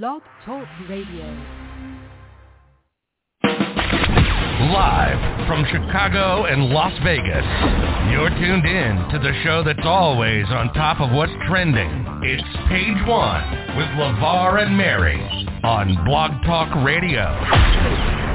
Blog Talk Radio. Live from Chicago and Las Vegas, you're tuned in to the show that's always on top of what's trending. It's Page One with LeVar and Mary on Blog Talk Radio.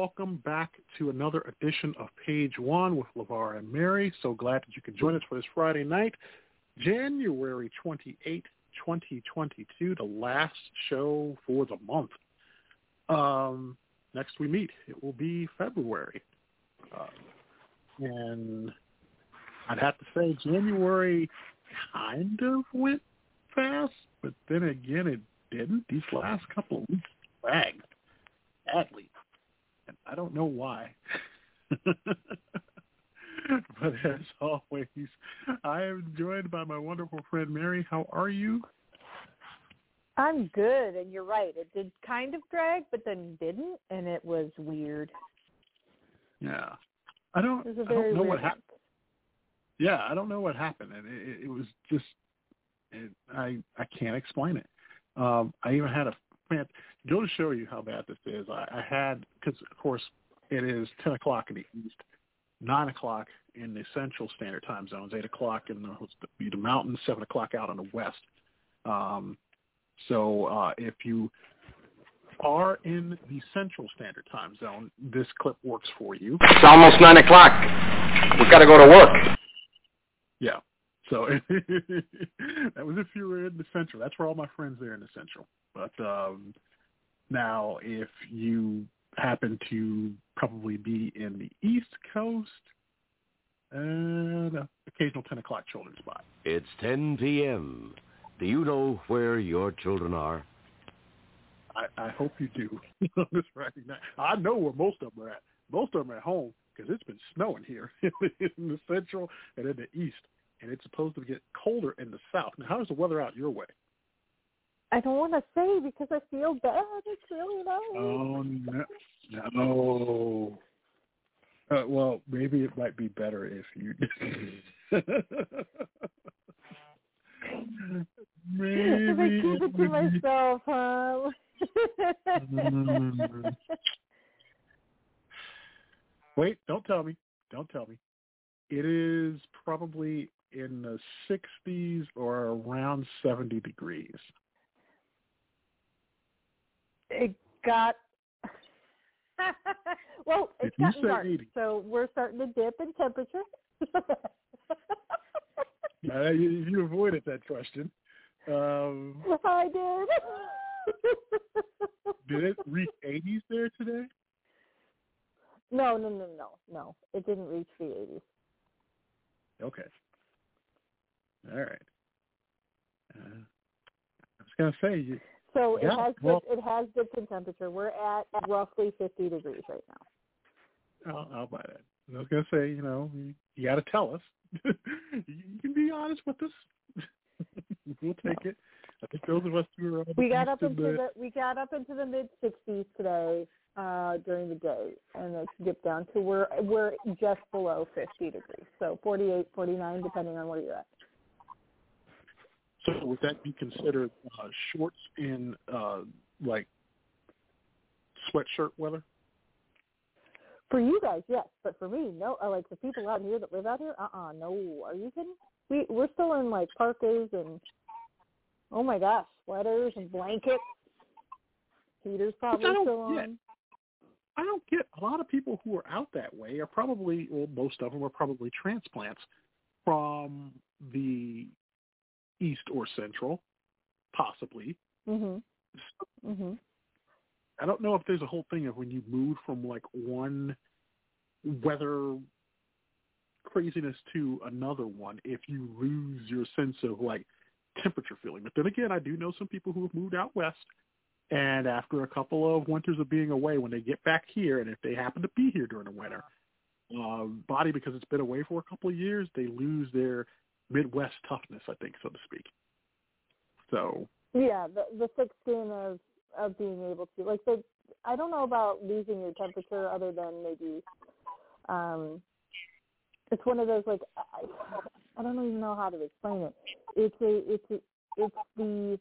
Welcome back to another edition of Page One with LeVar and Mary. So glad that you can join us for this Friday night, January 28, 2022, the last show for the month. Um, next we meet, it will be February. Uh, and I'd have to say January kind of went fast, but then again it didn't. These last couple of weeks dragged badly. I don't know why. but as always, I am joined by my wonderful friend Mary. How are you? I'm good, and you're right. It did kind of drag, but then didn't, and it was weird. Yeah, I don't. I don't know what happened. Yeah, I don't know what happened, and it, it was just. It, I I can't explain it. Um, I even had a go to show you how bad this is. I, I had because of course it is ten o'clock in the east, nine o'clock in the central standard time zones, eight o'clock in the, the mountains, seven o'clock out in the west. Um, so uh, if you are in the central standard time zone, this clip works for you. It's almost nine o'clock. We've got to go to work. Yeah. So that was if you were in the central. That's where all my friends are in the central. But um, now, if you happen to probably be in the East Coast, and occasional 10 o'clock children's spot. It's 10 p.m. Do you know where your children are? I, I hope you do on this Friday night. I know where most of them are at. Most of them are at home because it's been snowing here in the central and in the east, and it's supposed to get colder in the south. Now, how's the weather out your way? I don't want to say because I feel bad. It's really nice. Oh no, no. Uh, well, maybe it might be better if you. maybe if I keep it to myself, huh? Wait, don't tell me. Don't tell me. It is probably in the 60s or around 70 degrees it got well, it's if gotten dark, 80. so we're starting to dip in temperature. uh, you, you avoided that question. Um, I did. did it reach 80s there today? No, no, no, no, no. It didn't reach the 80s. Okay. All right. Uh, I was gonna say you, so it yeah, has well, it has dipped in temperature. We're at roughly 50 degrees right now. I'll, I'll buy that. I was gonna say, you know, you, you got to tell us. you can be honest with us. we'll take it. I think those of us who are we got up into the, the we got up into the mid 60s today uh during the day, and it's dipped down to we're we're just below 50 degrees, so 48, 49, depending on where you're at. So would that be considered uh, shorts in uh, like sweatshirt weather? For you guys, yes, but for me, no. Uh, like the people out here that live out here, uh, uh no. Are you kidding? We we're still in like parkas and oh my gosh, sweaters and blankets. Heaters probably still get, on. I don't get a lot of people who are out that way are probably well, most of them are probably transplants from the east or central, possibly. Mhm. Mhm. I don't know if there's a whole thing of when you move from like one weather craziness to another one if you lose your sense of like temperature feeling. But then again, I do know some people who have moved out west, and after a couple of winters of being away, when they get back here, and if they happen to be here during the winter, uh, body because it's been away for a couple of years, they lose their Midwest toughness, I think, so to speak. So yeah, the the thick skin of of being able to like the I don't know about losing your temperature other than maybe um it's one of those like I, I don't even know how to explain it. It's a it's a, it's the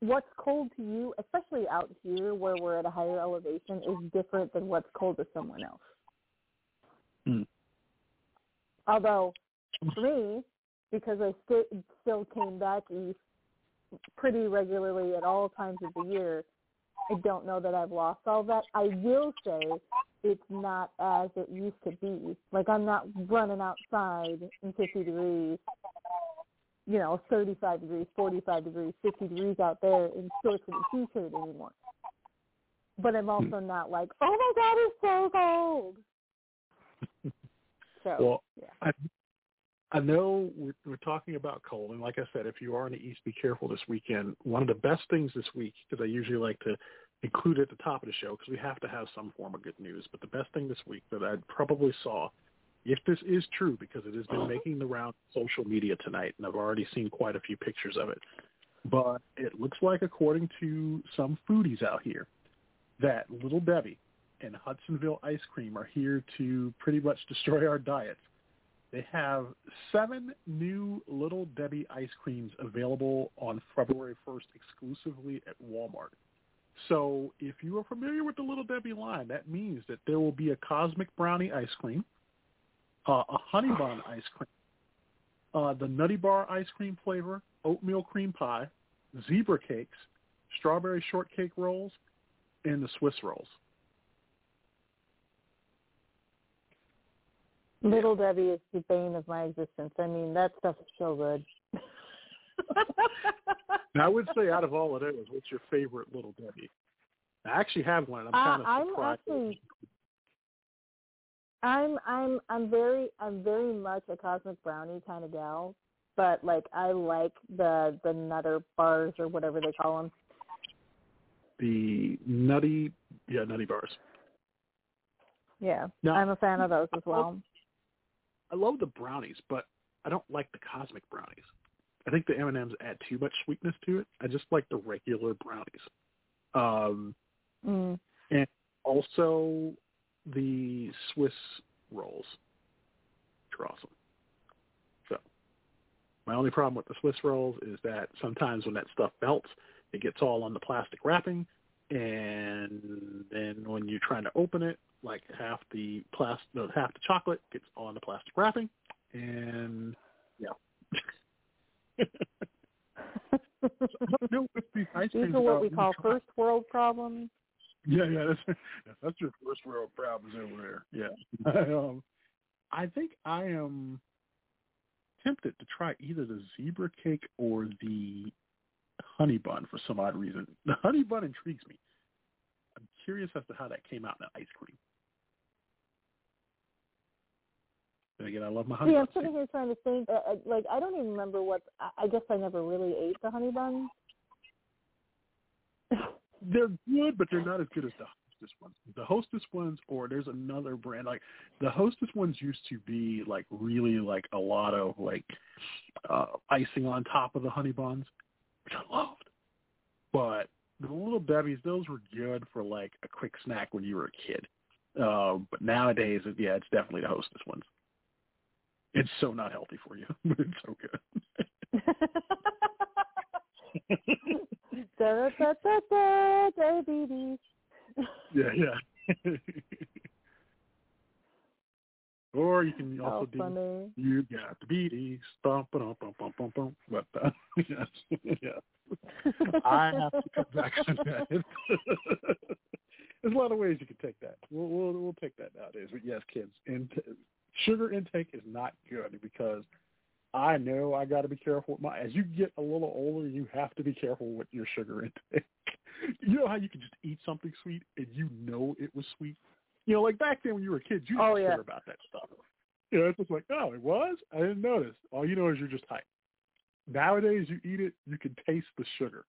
what's cold to you, especially out here where we're at a higher elevation, is different than what's cold to someone else. Hmm. Although for me, because I st- still came back east pretty regularly at all times of the year, I don't know that I've lost all that. I will say it's not as it used to be. Like I'm not running outside in 50 degrees, you know, 35 degrees, 45 degrees, 50 degrees out there in shorts and a t-shirt anymore. But I'm also not like, oh my god, it's so cold. So well, yeah. I I know we're, we're talking about cold, and like I said, if you are in the East, be careful this weekend. One of the best things this week, because I usually like to include it at the top of the show, because we have to have some form of good news. But the best thing this week that I probably saw, if this is true, because it has been uh-huh. making the round social media tonight, and I've already seen quite a few pictures of it. But it looks like, according to some foodies out here, that Little Debbie and Hudsonville ice cream are here to pretty much destroy our diets. They have seven new Little Debbie ice creams available on February 1st exclusively at Walmart. So if you are familiar with the Little Debbie line, that means that there will be a Cosmic Brownie ice cream, uh, a Honey Bun ice cream, uh, the Nutty Bar ice cream flavor, oatmeal cream pie, zebra cakes, strawberry shortcake rolls, and the Swiss rolls. Little Debbie is the bane of my existence. I mean, that stuff is so good. now, I would say out of all of those, what's your favorite Little Debbie? I actually have one. I'm Uh, kind of I'm surprised. actually, I'm I'm I'm very I'm very much a cosmic brownie kind of gal, but like I like the the nutter bars or whatever they call them. The nutty, yeah, nutty bars. Yeah, No. I'm a fan of those as well. I love the brownies, but I don't like the cosmic brownies. I think the M and M's add too much sweetness to it. I just like the regular brownies. Um, Mm. and also the Swiss rolls, which are awesome. So my only problem with the Swiss rolls is that sometimes when that stuff melts, it gets all on the plastic wrapping, and then when you're trying to open it, like half the plastic, no, half the chocolate gets on the plastic wrapping, and yeah. I if these These are what we call first world problems. yeah, yeah, that's that's your first world problems over there. Yeah, um, I think I am tempted to try either the zebra cake or the honey bun for some odd reason. The honey bun intrigues me. Curious as to how that came out in the ice cream. Then again, I love my honey See, I'm sitting here trying to think. Uh, uh, like, I don't even remember what. I, I guess I never really ate the honey buns. They're good, but they're not as good as the Hostess ones. The Hostess ones, or there's another brand like the Hostess ones used to be like really like a lot of like uh icing on top of the honey buns, which I loved. But the little Debbie's, those were good for like a quick snack when you were a kid. Uh, but nowadays, yeah, it's definitely the Hostess ones. It's so not healthy for you, but it's so good. da, da, da, da, diabetes. Yeah, yeah. or you can also do funny. you got the beaties, bum bum bum bum bum bum. But uh, yes, yeah, I have to come back to that. There's a lot of ways you can take that. We'll we'll, we'll take that nowadays. But yes, kids, and sugar intake is not good because I know I got to be careful with my. As you get a little older, you have to be careful with your sugar intake. you know how you can just eat something sweet and you know it was sweet, You know, like back then when you were a kid, you didn't Oh, care about that stuff. You know, it's just like, oh, it was? I didn't notice. All you know is you're just hyped. Nowadays, you eat it, you can taste the sugar.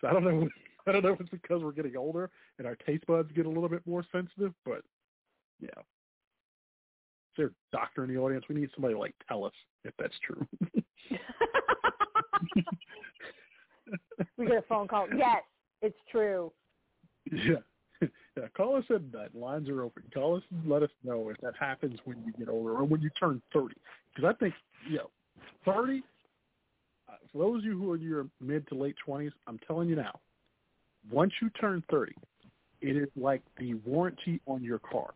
So I don't know. I don't know if it's because we're getting older and our taste buds get a little bit more sensitive, but yeah. Is there a doctor in the audience? We need somebody to like tell us if that's true. we get a phone call. Yes, it's true. yeah. Yeah, call us at that. Lines are open. Call us and let us know if that happens when you get older or when you turn 30. Because I think, you know, 30, uh, for those of you who are in your mid to late 20s, I'm telling you now, once you turn 30, it is like the warranty on your car.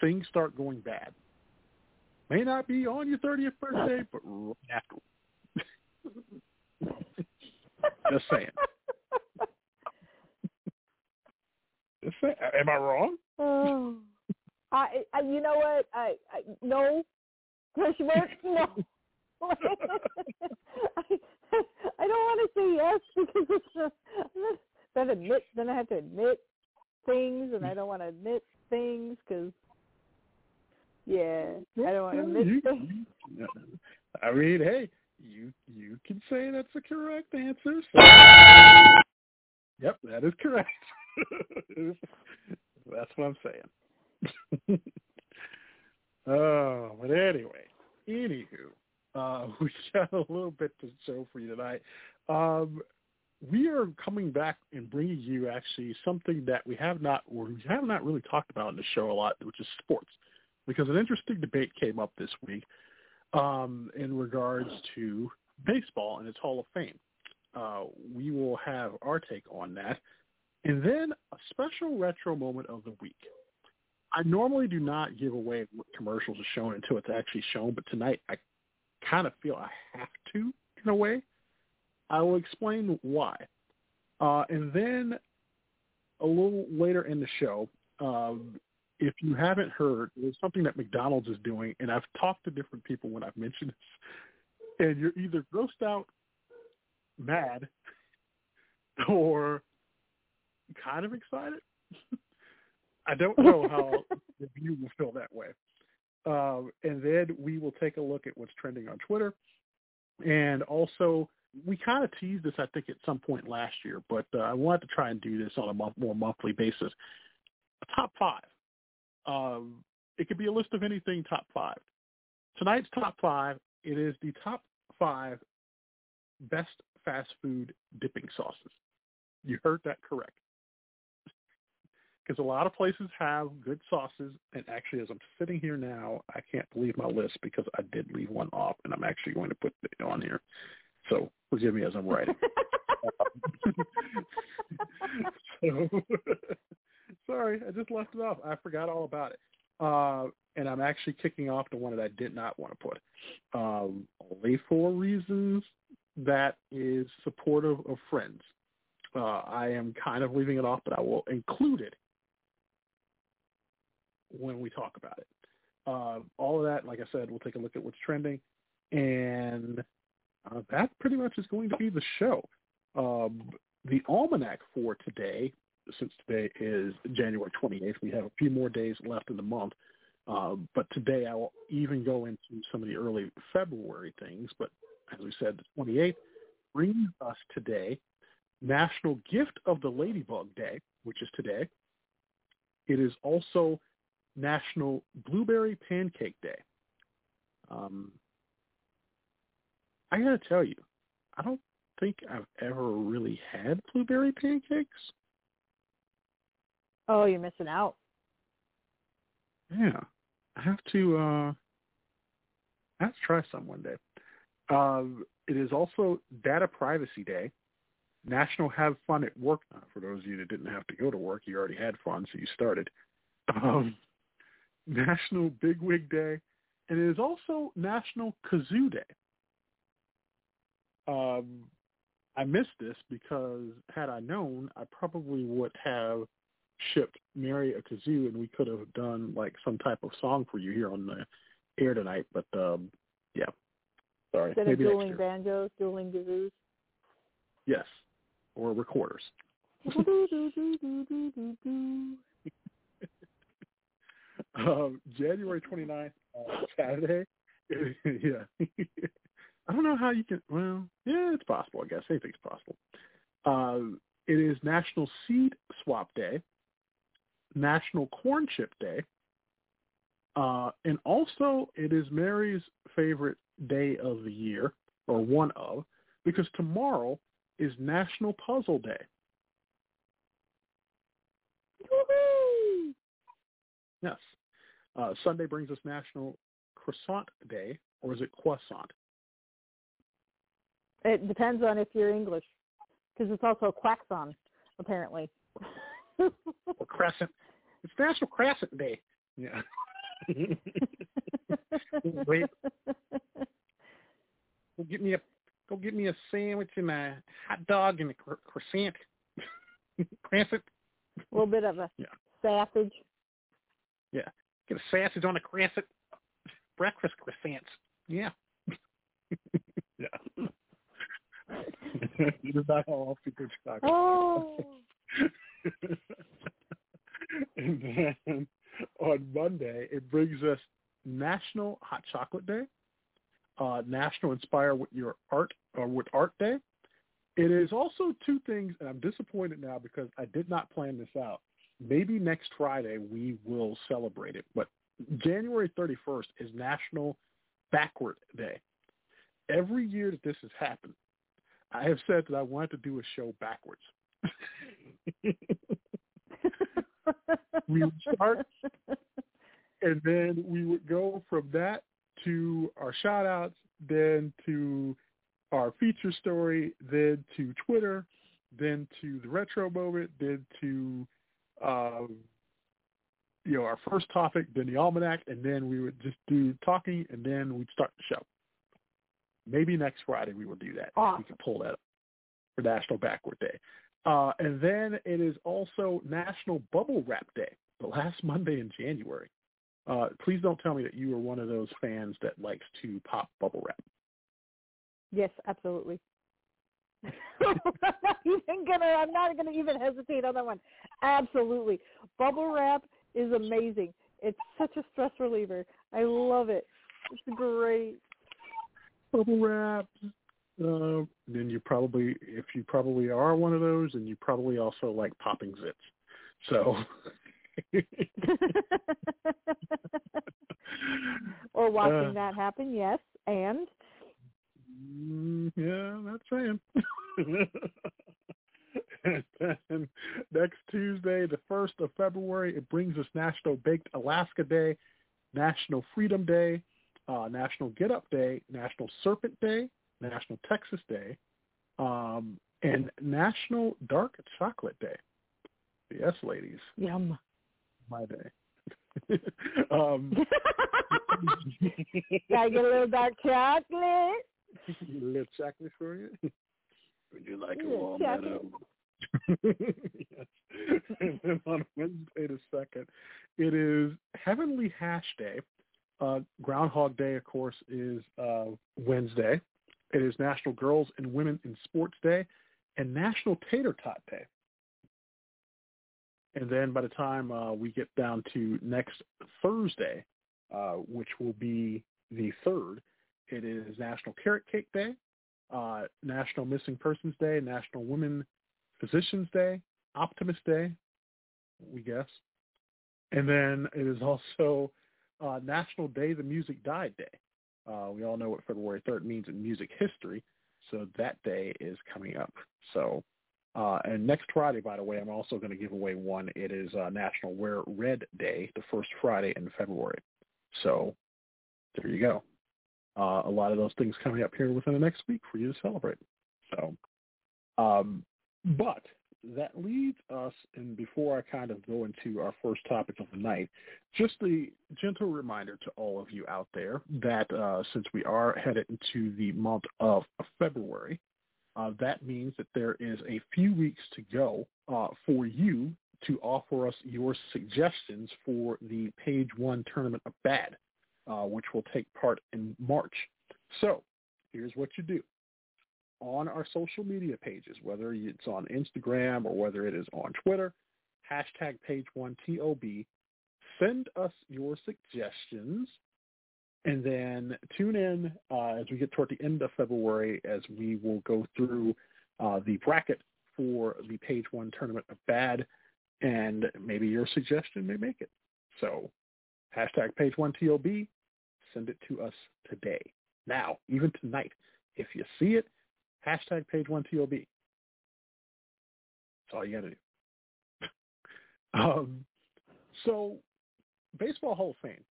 Things start going bad. May not be on your 30th birthday, but right after. Just saying. Just saying. Am I wrong? Oh, I, I, you know what? I, I no, mark, no. I, I don't want to say yes because it's then admit. Then I have to admit things, and I don't want to admit things because yeah, I don't want to admit You- things. you- I mean, hey, you you can say that's the correct answer. So. Yep, that is correct. that's what I'm saying. oh, but anyway, anywho, uh, we got a little bit to show for you tonight. Um, we are coming back and bringing you actually something that we have not or we have not really talked about in the show a lot, which is sports, because an interesting debate came up this week um, in regards to baseball and its Hall of Fame. Uh, we will have our take on that. And then a special retro moment of the week. I normally do not give away what commercials are shown until it's actually shown, but tonight I kind of feel I have to in a way. I will explain why. Uh, and then a little later in the show, um, if you haven't heard, there's something that McDonald's is doing, and I've talked to different people when I've mentioned this, and you're either grossed out, mad, or kind of excited. I don't know how the view will feel that way. Um, and then we will take a look at what's trending on Twitter, and also we kind of teased this, I think, at some point last year, but uh, I wanted to try and do this on a month, more monthly basis. A top five. Um, it could be a list of anything top five. Tonight's top five, it is the top five best fast food dipping sauces. You heard that correct. Because a lot of places have good sauces, and actually, as I'm sitting here now, I can't believe my list because I did leave one off, and I'm actually going to put it on here. So forgive me as I'm writing. so, sorry, I just left it off. I forgot all about it. Uh, and I'm actually kicking off the one that I did not want to put. Um, only for reasons that is supportive of friends. Uh, I am kind of leaving it off, but I will include it when we talk about it. Uh, all of that, like I said, we'll take a look at what's trending, and uh, that pretty much is going to be the show. Um, the almanac for today, since today is January 28th, we have a few more days left in the month. Uh, but today I will even go into some of the early February things. But as we said, the 28th brings us today National Gift of the Ladybug Day, which is today. It is also National Blueberry Pancake Day. Um, I gotta tell you, I don't think I've ever really had blueberry pancakes. Oh, you're missing out. Yeah, I have to. uh I have to try some one day. Um, it is also Data Privacy Day, National Have Fun at Work. Uh, for those of you that didn't have to go to work, you already had fun, so you started. Um, National Bigwig Day, and it is also National Kazoo Day. Um, I missed this because had I known, I probably would have shipped Mary a kazoo, and we could have done like some type of song for you here on the air tonight. But um, yeah, sorry, Instead of maybe next dueling banjos, dueling kazoos. Yes, or recorders. Um, January 29th, uh, Saturday. yeah. I don't know how you can. Well, yeah, it's possible. I guess anything's possible. Uh, it is National Seed Swap Day, National Corn Chip Day, uh, and also it is Mary's favorite day of the year, or one of, because tomorrow is National Puzzle Day. Woo-hoo! Yes. Uh, Sunday brings us National Croissant Day, or is it croissant? It depends on if you're English, because it's also quaxon, apparently. Or crescent? It's National Crescent Day. Yeah. Wait. Go get me a go get me a sandwich and a hot dog and a cro- croissant. Crescent. a little bit of a yeah. sausage. Yeah. Get a sausage on a crescent. Breakfast croissants. Yeah. yeah. This is not how talk. Oh, and then on Monday, it brings us National Hot Chocolate Day, uh, National Inspire with Your Art or with Art Day. It is also two things, and I'm disappointed now because I did not plan this out. Maybe next Friday we will celebrate it, but January 31st is National Backward Day. Every year that this has happened, I have said that I wanted to do a show backwards. we would start and then we would go from that to our shout outs, then to our feature story, then to Twitter, then to the retro moment, then to um, you know, our first topic, then the almanac, and then we would just do talking and then we'd start the show. Maybe next Friday we will do that. Awesome. We can pull that up for National Backward Day. Uh, and then it is also National Bubble Wrap Day, the last Monday in January. Uh, please don't tell me that you are one of those fans that likes to pop bubble wrap. yes, absolutely. I'm not even gonna. I'm not gonna even hesitate on that one. Absolutely, bubble wrap is amazing. It's such a stress reliever. I love it. It's great. Bubble wrap. Uh, then you probably, if you probably are one of those, and you probably also like popping zits. So, or watching Uh. that happen. Yes, and Mm, yeah, that's saying. and then next Tuesday, the first of February, it brings us National Baked Alaska Day, National Freedom Day, uh, National Get Up Day, National Serpent Day, National Texas Day, um, and National Dark Chocolate Day. Yes, ladies, yum. my day. um, Gotta get a little dark chocolate. A little chocolate for you. Would you like a Yeah, warm yes. And then on Wednesday the second, it is Heavenly Hash Day. Uh, Groundhog Day, of course, is uh, Wednesday. It is National Girls and Women in Sports Day and National Tater Tot Day. And then by the time uh, we get down to next Thursday, uh, which will be the third, it is National Carrot Cake Day, uh, National Missing Persons Day, National Women Physicians Day, Optimist Day, we guess. And then it is also uh, National Day the Music Died Day. Uh, we all know what February 3rd means in music history, so that day is coming up. So, uh, and next Friday, by the way, I'm also going to give away one. It is uh, National Wear Red Day, the first Friday in February. So there you go. Uh, a lot of those things coming up here within the next week for you to celebrate. So, um, but that leads us, and before I kind of go into our first topic of the night, just a gentle reminder to all of you out there that uh, since we are headed into the month of February, uh, that means that there is a few weeks to go uh, for you to offer us your suggestions for the Page One Tournament of Bad, uh, which will take part in March. So here's what you do on our social media pages, whether it's on Instagram or whether it is on Twitter, hashtag page one TOB, send us your suggestions and then tune in uh, as we get toward the end of February as we will go through uh, the bracket for the page one tournament of bad and maybe your suggestion may make it. So hashtag page one TOB, send it to us today. Now, even tonight, if you see it, hashtag page one TOB. That's all you got to do. um, so, Baseball Hall of Fame.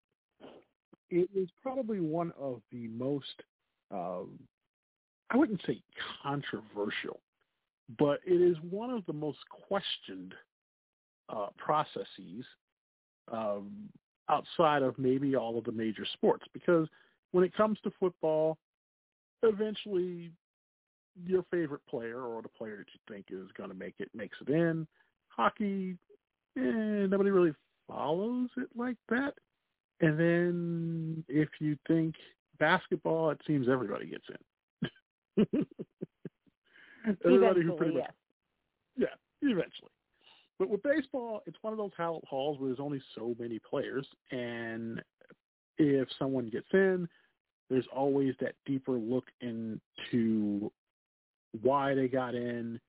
It is probably one of the most, um, I wouldn't say controversial, but it is one of the most questioned uh, processes um, outside of maybe all of the major sports. Because when it comes to football, eventually your favorite player or the player that you think is going to make it makes it in. Hockey, eh, nobody really follows it like that. And then if you think basketball, it seems everybody gets in. everybody who pretty much, yeah, eventually. But with baseball, it's one of those halls where there's only so many players, and if someone gets in, there's always that deeper look into why they got in,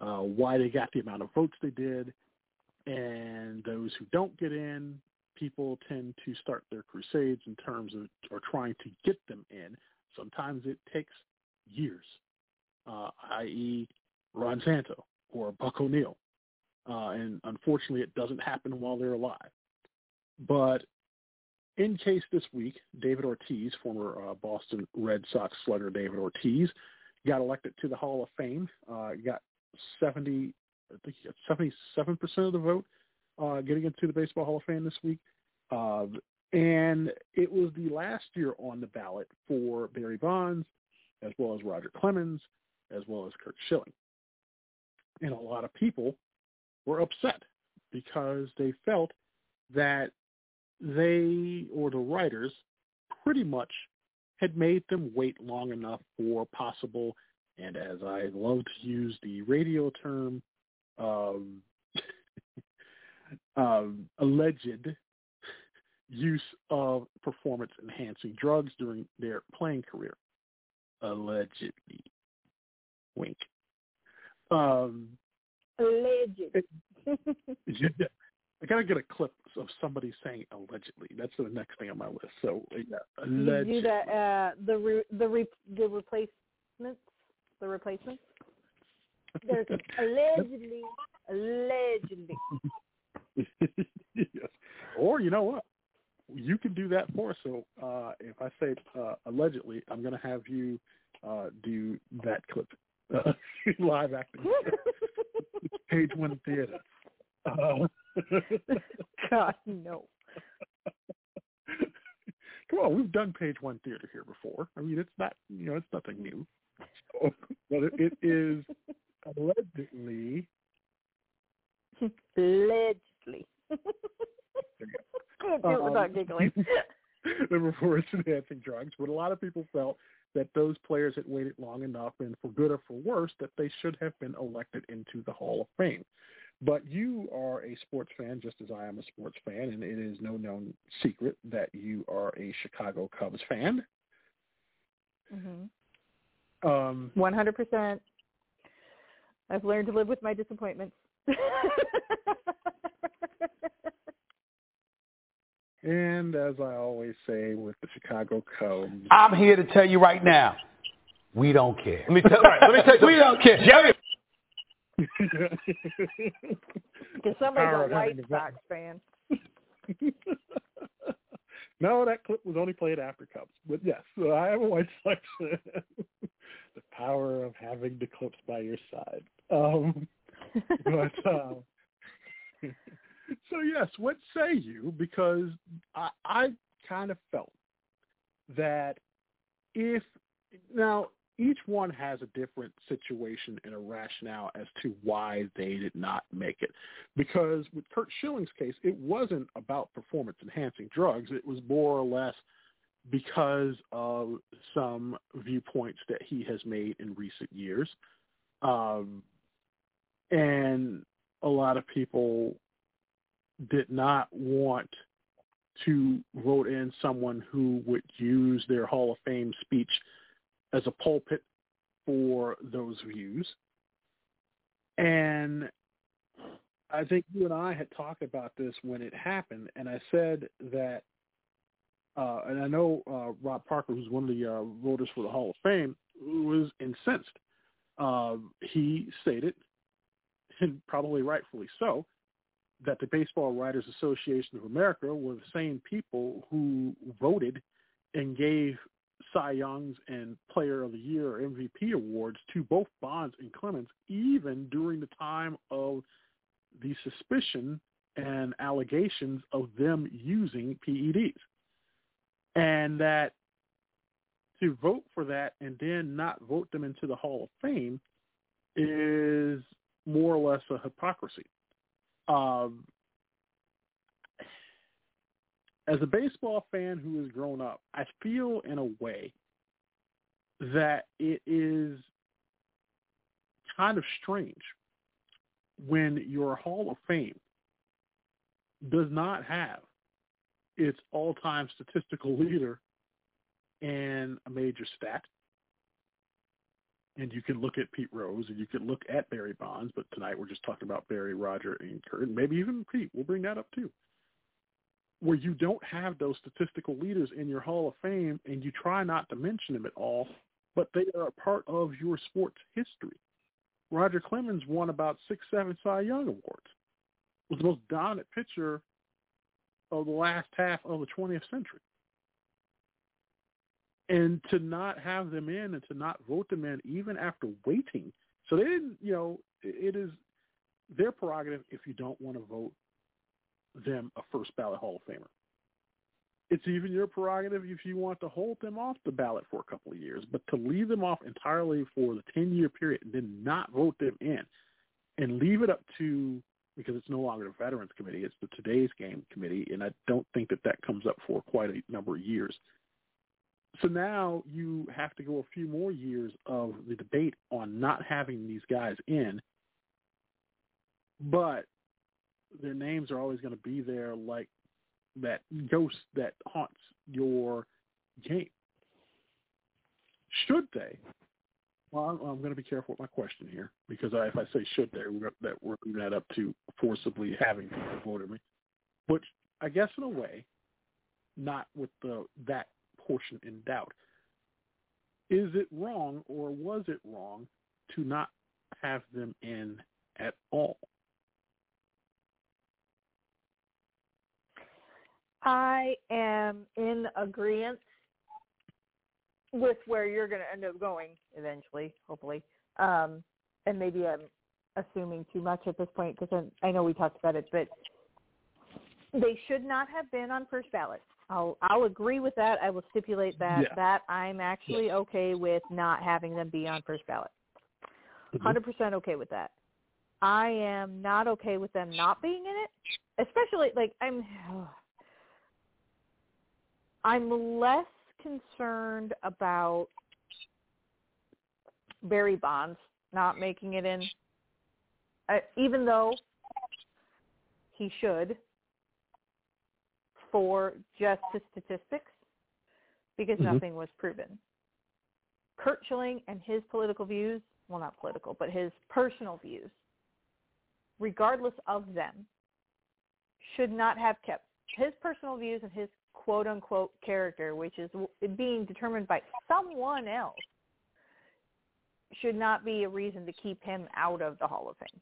uh, why they got the amount of votes they did, and those who don't get in, people tend to start their crusades in terms of or trying to get them in. Sometimes it takes years, uh, i.e., Ron Santo or Buck O'Neil, uh, and unfortunately, it doesn't happen while they're alive. But in case this week, David Ortiz, former uh, Boston Red Sox slugger David Ortiz, got elected to the Hall of Fame. Uh, got 70, I think he got 77% of the vote uh, getting into the Baseball Hall of Fame this week. Uh, and it was the last year on the ballot for Barry Bonds, as well as Roger Clemens, as well as Curt Schilling. And a lot of people were upset because they felt that they or the writers pretty much had made them wait long enough for possible, and as I love to use the radio term, um, um, alleged use of performance-enhancing drugs during their playing career. Allegedly. Wink. Um, Alleged. I gotta get a clip of somebody saying allegedly. That's the next thing on my list. So yeah, You allegedly. do that. Uh, the re- the re- the replacements. The replacements. There's allegedly, allegedly. yes. Or you know what? You can do that for us. So uh, if I say uh, allegedly, I'm going to have you uh, do that clip uh, live acting. page one theater. Uh, God no. Come on, we've done page one theater here before. I mean, it's not you know, it's nothing new. So, but it, it is allegedly Allegedly. Can't do it without Um, giggling. the performance enhancing drugs, but a lot of people felt that those players had waited long enough, and for good or for worse, that they should have been elected into the Hall of Fame. But you are a sports fan, just as I am a sports fan, and it is no known secret that you are a Chicago Cubs fan. hmm Um, One hundred percent. I've learned to live with my disappointments. and as I always say with the Chicago Cubs, I'm here to tell you right now, we don't care. Let me tell, right, let me tell you we don't care. Jerry, Because somebody's Power a of White having a vet- Sox fan. no, that clip was only played after Cubs. But yes, I am a White Sox fan. the power of having the clips by your side. Um, but uh, so yes, what say you? Because I, I kind of felt that if now each one has a different situation and a rationale as to why they did not make it. Because with Curt Schilling's case, it wasn't about performance enhancing drugs. It was more or less because of some viewpoints that he has made in recent years. Um, and a lot of people did not want to vote in someone who would use their Hall of Fame speech as a pulpit for those views. And I think you and I had talked about this when it happened, and I said that, uh, and I know uh, Rob Parker, who's one of the uh, voters for the Hall of Fame, was incensed. Uh, he stated, and probably rightfully so, that the Baseball Writers Association of America were the same people who voted and gave Cy Young's and Player of the Year or MVP awards to both Bonds and Clemens, even during the time of the suspicion and allegations of them using PEDs. And that to vote for that and then not vote them into the Hall of Fame is more or less a hypocrisy. Um, as a baseball fan who has grown up, I feel in a way that it is kind of strange when your Hall of Fame does not have its all-time statistical leader in a major stat. And you can look at Pete Rose and you can look at Barry Bonds, but tonight we're just talking about Barry, Roger, and Curt, and maybe even Pete. We'll bring that up too. Where you don't have those statistical leaders in your Hall of Fame and you try not to mention them at all, but they are a part of your sports history. Roger Clemens won about six, seven Cy Young awards. Was the most dominant pitcher of the last half of the 20th century. And to not have them in and to not vote them in even after waiting. So they didn't, you know, it is their prerogative if you don't want to vote them a first ballot Hall of Famer. It's even your prerogative if you want to hold them off the ballot for a couple of years, but to leave them off entirely for the 10-year period and then not vote them in and leave it up to, because it's no longer the Veterans Committee, it's the Today's Game Committee, and I don't think that that comes up for quite a number of years. So now you have to go a few more years of the debate on not having these guys in, but their names are always going to be there like that ghost that haunts your game. Should they? Well, I'm, I'm going to be careful with my question here because I, if I say should they, we're, that we're leaving that up to forcibly having people vote me. Which I guess in a way, not with the that portion in doubt. Is it wrong or was it wrong to not have them in at all? I am in agreement with where you're going to end up going eventually, hopefully. Um, and maybe I'm assuming too much at this point because I know we talked about it, but they should not have been on first ballot. I'll I'll agree with that. I will stipulate that Yeah. that I'm actually okay with not having them be on first ballot. Mm-hmm. 100% okay with that. I am not okay with them not being in it, especially like I'm I'm less concerned about Barry Bonds not making it in, uh, even though he should for just the statistics, because Mhm. nothing was proven. Curt Schilling and his political views, well, not political, but his personal views, regardless of them, should not have kept his personal views and his quote unquote character, which is being determined by someone else, should not be a reason to keep him out of the Hall of Fame.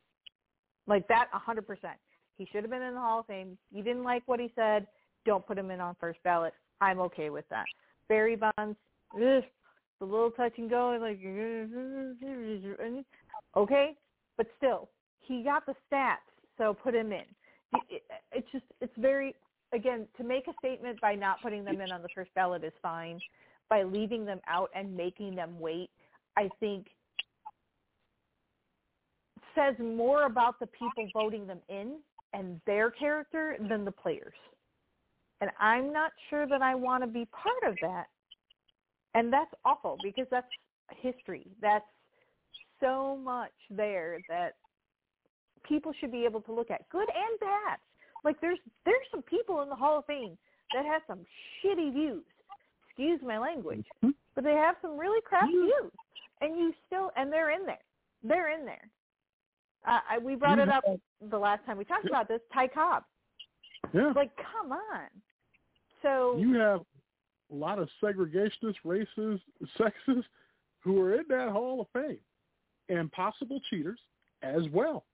Like that, a hundred percent. He should have been in the Hall of Fame. You didn't like what he said. Don't put him in on first ballot. I'm okay with that. Barry Bonds, ugh, the little touch and go, like okay, but still, he got the stats, so put him in. It- It's just, it's very, again, to make a statement by not putting them in on the first ballot is fine. By leaving them out and making them wait, I think says more about the people voting them in and their character than the players. And I'm not sure that I want to be part of that. And that's awful because that's history. That's so much there that people should be able to look at, good and bad. Like there's there's some people in the Hall of Fame that have some shitty views. Excuse my language, Mhm. but they have some really crap You- views, and you still and they're in there. They're in there. Uh, I, we brought it up the last time we talked about this. Ty Cobb, Yeah. like, come on. So you have a lot of segregationist, racist, sexist who are in that Hall of Fame and possible cheaters as well.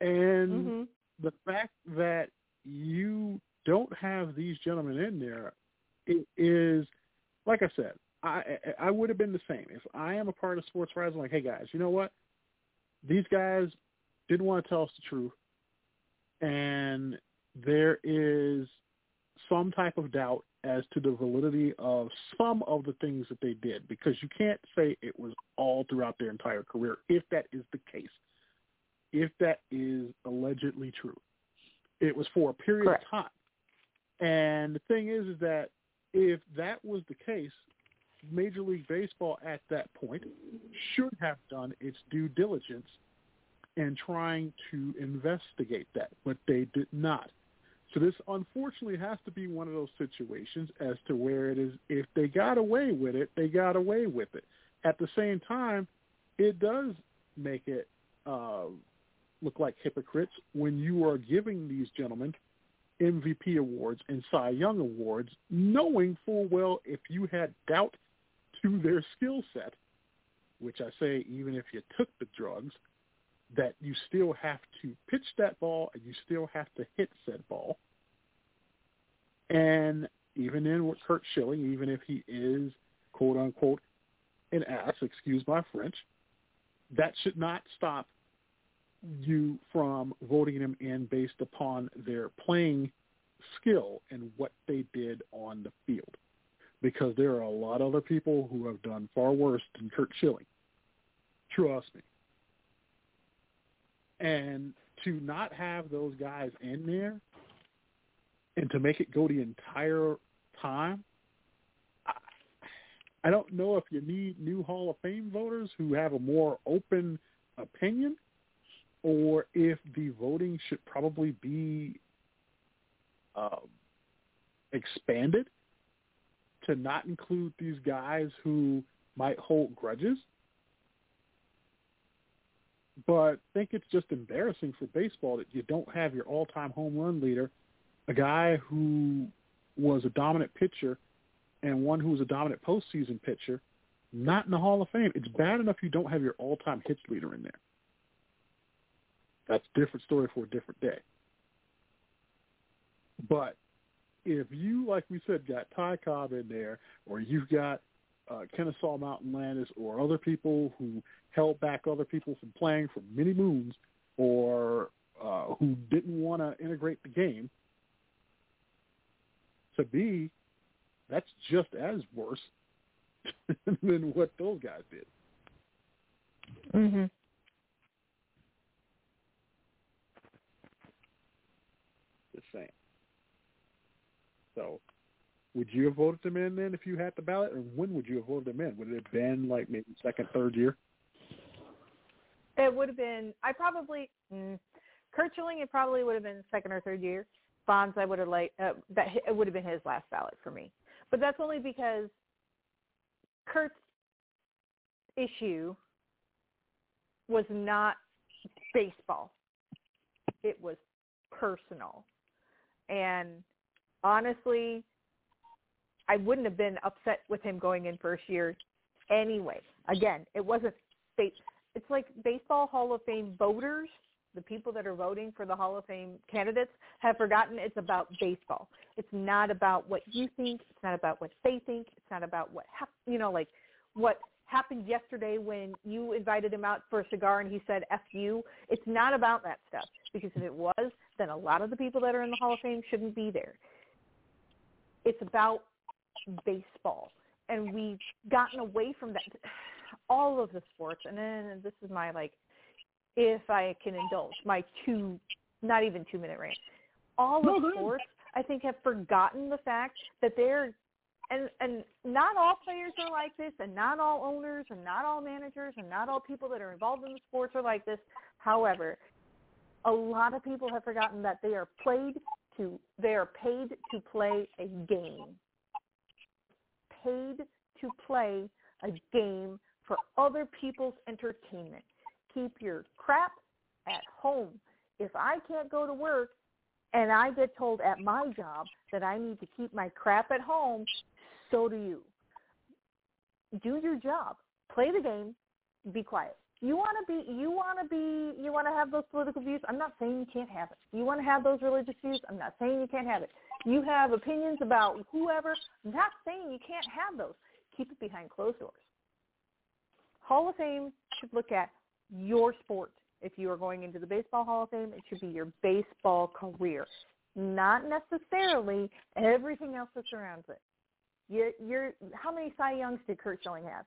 And mhm. the fact that you don't have these gentlemen in there it is, like I said, I I would have been the same if I am a part of sports writers. I'm like, hey guys, you know what? These guys didn't want to tell us the truth, and there is some type of doubt as to the validity of some of the things that they did because you can't say it was all throughout their entire career if that is the case. If that is allegedly true. It was for a period Correct. of time. And the thing is is that if that was the case, Major League Baseball at that point should have done its due diligence in trying to investigate that, but they did not. So this unfortunately has to be one of those situations as to where it is if they got away with it, they got away with it. At the same time, it does make it uh, look like hypocrites when you are giving these gentlemen MVP awards and Cy Young awards, knowing full well if you had doubt to their skill set, which I say even if you took the drugs, that you still have to pitch that ball and you still have to hit said ball. And even in with Curt Schilling, even if he is quote unquote an ass, excuse my French, that should not stop you from voting them in based upon their playing skill and what they did on the field. Because there are a lot of other people who have done far worse than Curt Schilling. Trust me. And to not have those guys in there and to make it go the entire time, I, I don't know if you need new Hall of Fame voters who have a more open opinion or if the voting should probably be um, expanded to not include these guys who might hold grudges. But I think it's just embarrassing for baseball that you don't have your all-time home run leader, a guy who was a dominant pitcher and one who was a dominant postseason pitcher, not in the Hall of Fame. It's bad enough you don't have your all-time hits leader in there. That's a different story for a different day. But if you, like we said, got Ty Cobb in there, or you've got uh, Kennesaw Mountain Landis, or other people who held back other people from playing for many moons, or uh, who didn't want to integrate the game, to be, that's just as worse than what those guys did. Mm-hmm. Just saying. So, would you have voted them in then if you had the ballot, or when would you have voted them in? Would it have been like maybe second, third year? It would have been. I probably mm, Schilling. It probably would have been second or third year. Bonds. I would have like uh, that. It would have been his last ballot for me. But that's only because Curt's issue was not baseball. It was personal, and honestly, I wouldn't have been upset with him going in first year anyway. Again, it wasn't base. It's like baseball Hall of Fame voters, the people that are voting for the Hall of Fame candidates, have forgotten it's about baseball. It's not about what you think. It's not about what they think. It's not about what hap- you know, like what happened yesterday when you invited him out for a cigar and he said "f you." It's not about that stuff because if it was, then a lot of the people that are in the Hall of Fame shouldn't be there. It's about baseball, and we've gotten away from that. All of the sports, and then this is my like, if I can indulge my two, not even two minute rant. All No, of sports, I think, have forgotten the fact that they're and and not all players are like this, and not all owners, and not all managers, and not all people that are involved in the sports are like this. However, a lot of people have forgotten that they are played to they are paid to play a game. Paid to play a game for other people's entertainment. Keep your crap at home. If I can't go to work and I get told at my job that I need to keep my crap at home, so do you. Do your job. Play the game. Be quiet. You want to be, you want to be, you want to have those political views. I'm not saying you can't have it. You want to have those religious views. I'm not saying you can't have it. You have opinions about whoever. I'm not saying you can't have those. Keep it behind closed doors. Hall of Fame should look at your sport. If you are going into the Baseball Hall of Fame, it should be your baseball career, not necessarily everything else that surrounds it. You're, you're, how many Cy Youngs did Curt Schilling have?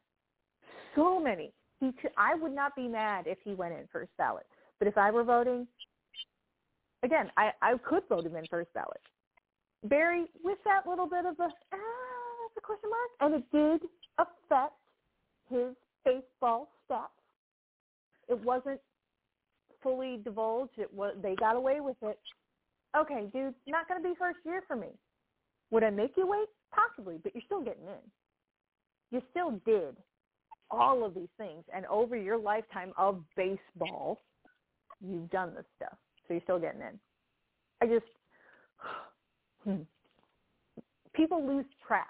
So many. He, I would not be mad if he went in first ballot. But if I were voting, again, I, I could vote him in first ballot. Barry, with that little bit of a ah, that's a question mark, and it did affect his baseball stats. It wasn't fully divulged. It was they got away with it. Okay, dude, not going to be first year for me. Would I make you wait? Possibly, but you're still getting in. You still did all of these things, and over your lifetime of baseball, you've done this stuff. So you're still getting in. I just hmm. people lose track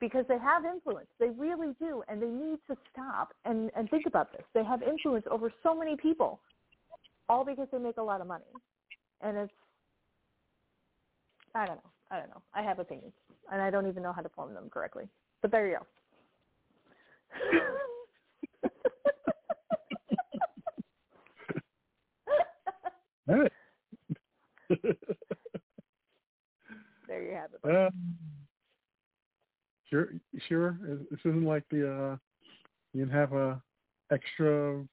because they have influence. They really do, and they need to stop and and think about this. They have influence over so many people, all because they make a lot of money, and it's I don't know. I don't know. I have opinions, and I don't even know how to form them correctly. But there you go. All right. there you have it. Um, sure, sure. This isn't like the uh, you can have a extra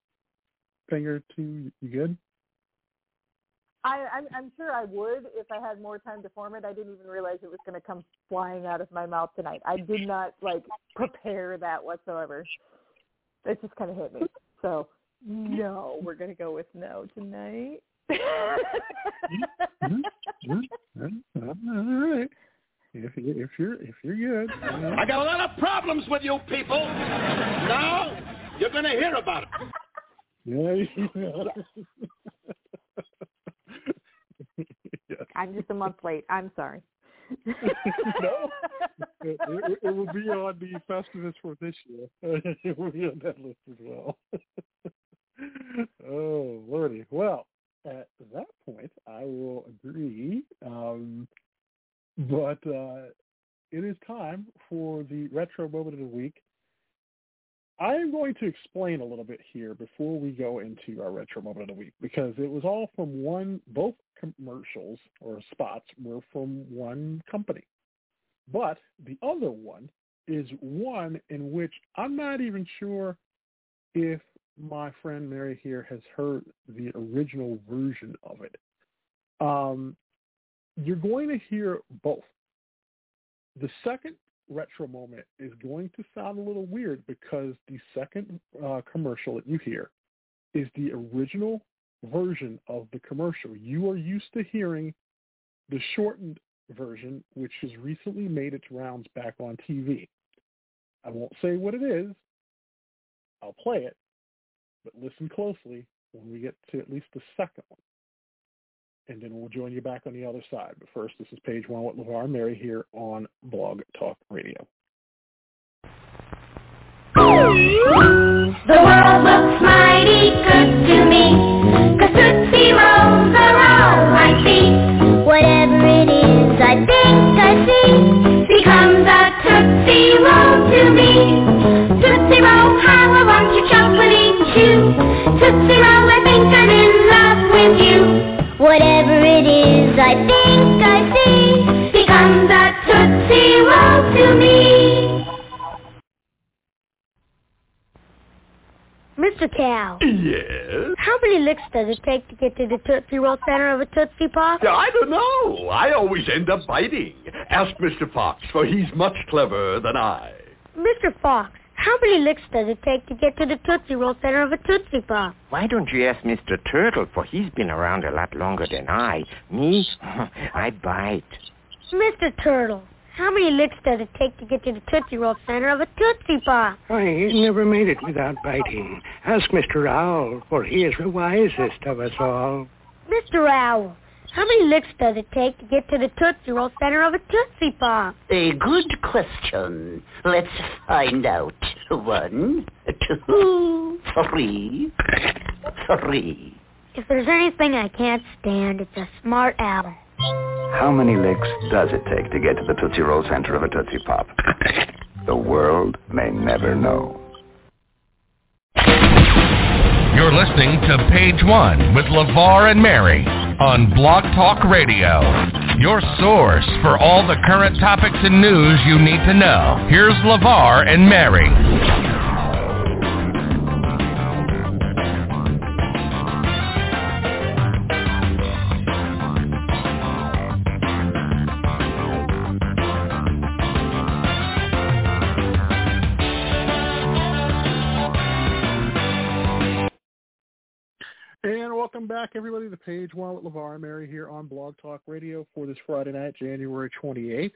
thing or two. You good? I, I'm, I'm sure I would if I had more time to form it. I didn't even realize it was going to come flying out of my mouth tonight. I did not like prepare that whatsoever. It just kind of hit me. So no, we're going to go with no tonight. All right. If you if you're if you're good. I got a lot of problems with you people. Now you're going to hear about it. Yeah. yes. I'm just a month late. I'm sorry. no, it, it, it will be on the Festivus for this year. it will be on that list as well. oh, lordy. Well, at that point, I will agree. Um, but uh, it is time for the retro moment of the week. I am going to explain a little bit here before we go into our retro moment of the week because it was all from one, both commercials or spots were from one company. But the other one is one in which I'm not even sure if my friend Mary here has heard the original version of it. Um, you're going to hear both. The second retro moment is going to sound a little weird because the second uh, commercial that you hear is the original version of the commercial. You are used to hearing the shortened version, which has recently made its rounds back on TV. I won't say what it is. I'll play it, but listen closely when we get to at least the second one. And then we'll join you back on the other side. But first, this is page one with LeVar and Mary here on Blog Talk Radio. The world looks mighty good to me, Mr. Cow, Yes? how many licks does it take to get to the Tootsie Roll center of a Tootsie Pop? I don't know. I always end up biting. Ask Mr. Fox, for he's much cleverer than I. Mr. Fox, how How many licks does it take to get to the Tootsie Roll center of a Tootsie Pop? Why don't you ask Mr. Turtle, for he's been around a lot longer than I. Me, I bite. Mr. Turtle, how many licks does it take to get to the Tootsie Roll center of a Tootsie Pop? Why, he's never made it without biting. Ask Mr. Owl, for he is the wisest of us all. Mr. Owl, how many licks does it take to get to the Tootsie Roll center of a Tootsie Pop? A good question. Let's find out. One, two, three, three. If there's anything I can't stand, it's a smart owl. How many licks does it take to get to the Tootsie Roll center of a Tootsie Pop? The world may never know. You're listening to Page One with LeVar and Mary on Blog Talk Radio. Your source for all the current topics and news you need to know. Here's LeVar and Mary. Welcome back, everybody, to Page One with LeVar and Mary here on Blog Talk Radio for this Friday night, January 28th.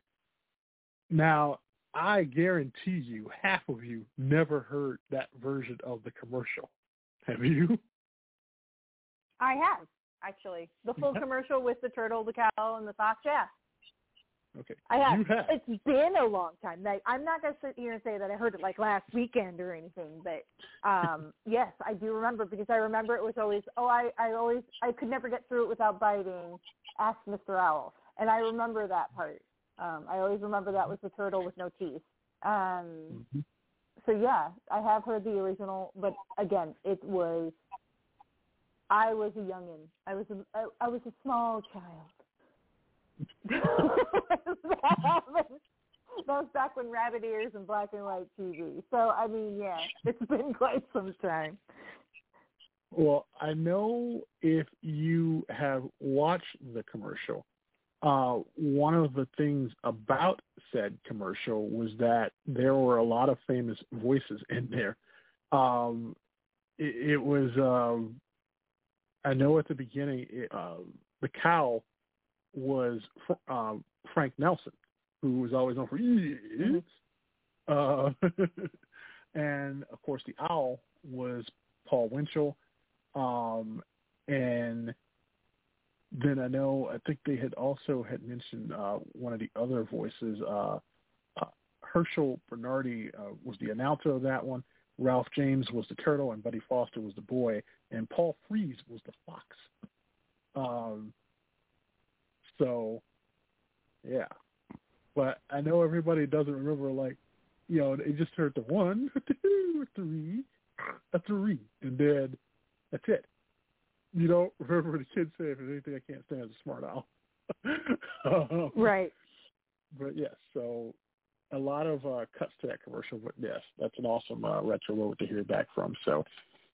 Now, I guarantee you, half of you never heard that version of the commercial. Have you? I have actually the full commercial with the turtle, the cow, and the fox. Yeah, Okay. I have. You have. It's been a long time. Like, I'm not gonna sit here and say that I heard it like last weekend or anything, but um yes, I do remember because I remember it was always oh I I always I could never get through it without biting. Ask Mr. Owl, and I remember that part. Um I always remember that was the turtle with no teeth. Um so yeah, I have heard the original, but again, it was I was a youngin. I was a I, I was a small child. that was back when rabbit ears and black and white TV. So I mean, yeah, it's been quite some time. Well, I know if you have watched the commercial, uh, one of the things about said commercial was that there were a lot of famous voices in there. Um, it, it was, um, I know at the beginning, it, uh, the cow was um, Frank Nelson, who was always known for yes. Uh, and of course, the owl was Paul Winchell. Um, and then I know I think they had also had mentioned uh, one of the other voices. Uh, uh, Herschel Bernardi uh, was the announcer of that one. Ralph James was the turtle, and Buddy Foster was the boy, and Paul Frees was the fox. Um, so, yeah. But I know everybody doesn't remember, like, you know, they just heard the one, two, three, a three, and then that's it. You don't remember the kids say, if there's anything I can't stand, it's a smart owl. um, Right. But yes, so a lot of uh, cuts to that commercial, but yes, that's an awesome uh, retro road to hear back from. So,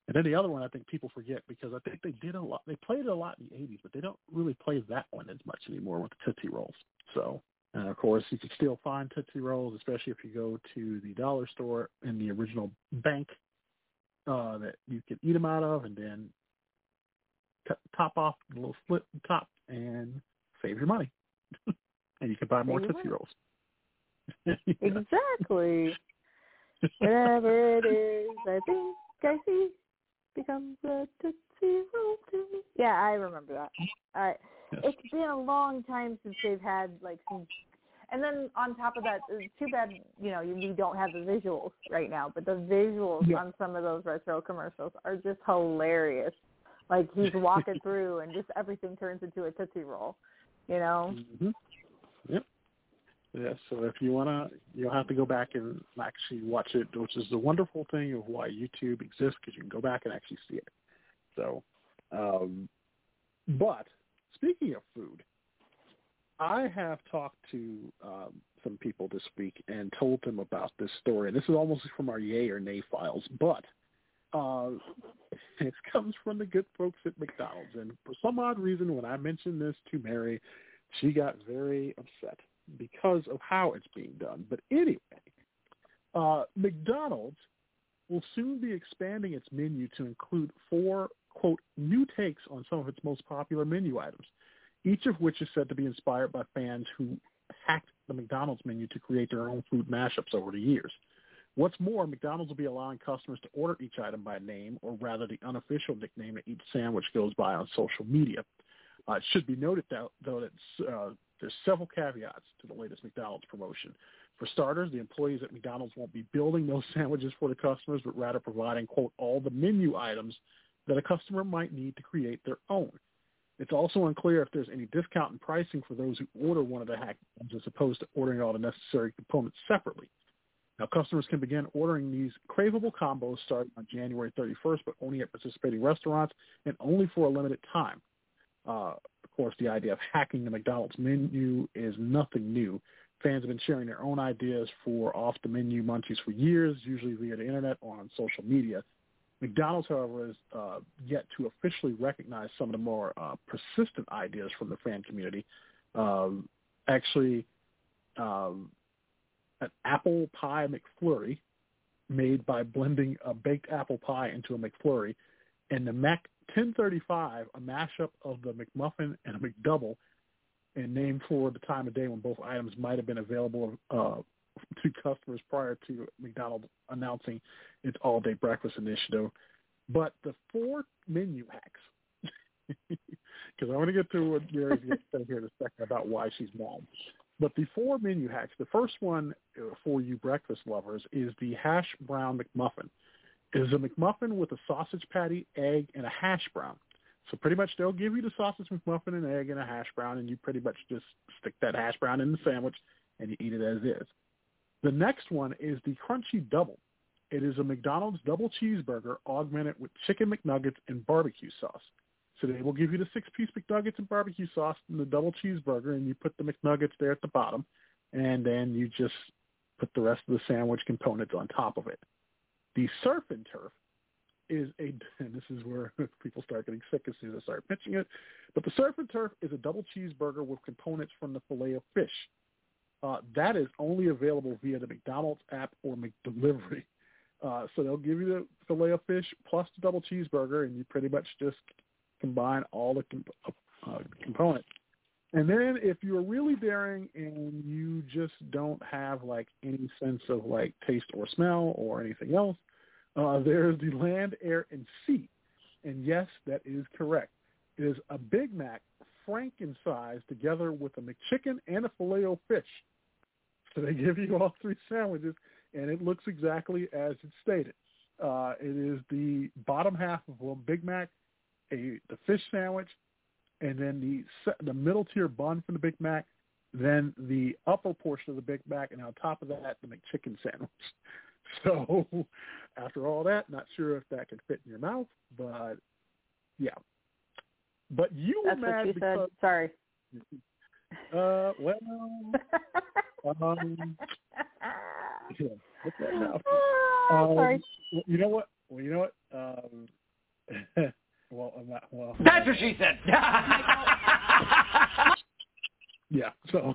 and then the other one I think people forget because I think they did a lot. They played it a lot in the '80s, but they don't really play that one as much anymore with the Tootsie Rolls. So, and of course, you can still find Tootsie Rolls, especially if you go to the dollar store in the original bank uh, that you can eat them out of, and then cut the top off a little slit top and save your money. and you can buy more Tootsie. Rolls. Exactly. Whatever it is, I think I see becomes a tootsie roll to me. Yeah, I remember that. I, It's been a long time since they've had like some. And then on top of that, it's too bad you know you, we don't have the visuals right now. But the visuals Yeah. on some of those retro commercials are just hilarious. Like he's walking through, and just everything turns into a tootsie roll. You know. hmm Yep. Yeah, so if you wanna, you'll have to go back and actually watch it, which is the wonderful thing of why YouTube exists because you can go back and actually see it. So, um, but speaking of food, I have talked to um, some people this week and told them about this story. And this is almost from our yay or nay files, but uh, it comes from the good folks at McDonald's. And for some odd reason, when I mentioned this to Mary, she got very upset because of how it's being done. But anyway, Uh, McDonald's will soon be expanding its menu to include four, quote, new takes on some of its most popular menu items, each of which is said to be inspired by fans who hacked the McDonald's menu to create their own food mashups over the years. What's more, McDonald's will be allowing customers to order each item by name, or rather the unofficial nickname that each sandwich goes by on social media. Uh, it should be noted, though, though that uh, there's several caveats to the latest McDonald's promotion. For starters, the employees at McDonald's won't be building those sandwiches for the customers, but rather providing, quote, all the menu items that a customer might need to create their own. It's also unclear if there's any discount in pricing for those who order one of the hack items as opposed to ordering all the necessary components separately. Now, customers can begin ordering these craveable combos starting on January 31st, but only at participating restaurants and only for a limited time. Uh, course, the idea of hacking the McDonald's menu is nothing new. Fans have been sharing their own ideas for off-the-menu munchies for years, usually via the internet or on social media. McDonald's, however, has uh, yet to officially recognize some of the more uh, persistent ideas from the fan community. Um, actually, um, an apple pie McFlurry made by blending a baked apple pie into a McFlurry, and the Mac 1035, a mashup of the McMuffin and a McDouble, and named for the time of day when both items might have been available uh, to customers prior to McDonald's announcing its all-day breakfast initiative. But the four menu hacks, because I want to get to what Mary's going to say here in a second about why she's mad. But the four menu hacks, the first one for you breakfast lovers is the hash brown McMuffin. Is a McMuffin with a sausage patty, egg, and a hash brown. So pretty much they'll give you the sausage McMuffin, and egg, and a hash brown, and you pretty much just stick that hash brown in the sandwich and you eat it as is. The next one is the Crunchy Double. It is a McDonald's double cheeseburger augmented with chicken McNuggets and barbecue sauce. So they will give you the six-piece McNuggets and barbecue sauce and the double cheeseburger, and you put the McNuggets there at the bottom, and then you just put the rest of the sandwich components on top of it. The surf and turf is a, and this is where people start getting sick as soon as I start pitching it, but the surf and turf is a double cheeseburger with components from the filet of fish. Uh, that is only available via the McDonald's app or McDelivery. Uh, so they'll give you the filet of fish plus the double cheeseburger, and you pretty much just combine all the comp- uh, components. And then if you're really daring and you just don't have like any sense of like taste or smell or anything else, uh, there's the land, air, and sea. And yes, that is correct. It is a Big Mac franken-sized together with a McChicken and a filet fish. So they give you all three sandwiches, and it looks exactly as it's stated. Uh, it is the bottom half of a Big Mac, a the fish sandwich, and then the the middle tier bun from the Big Mac, then the upper portion of the Big Mac, and on top of that, the McChicken sandwich. So after all that, not sure if that can fit in your mouth, but yeah. But you That's were mad what you because said. Sorry. uh well um yeah, that now. Oh, Um, sorry. You know what? Well, you know what? Um, well, I'm not, well. That's what she said. Yeah. So.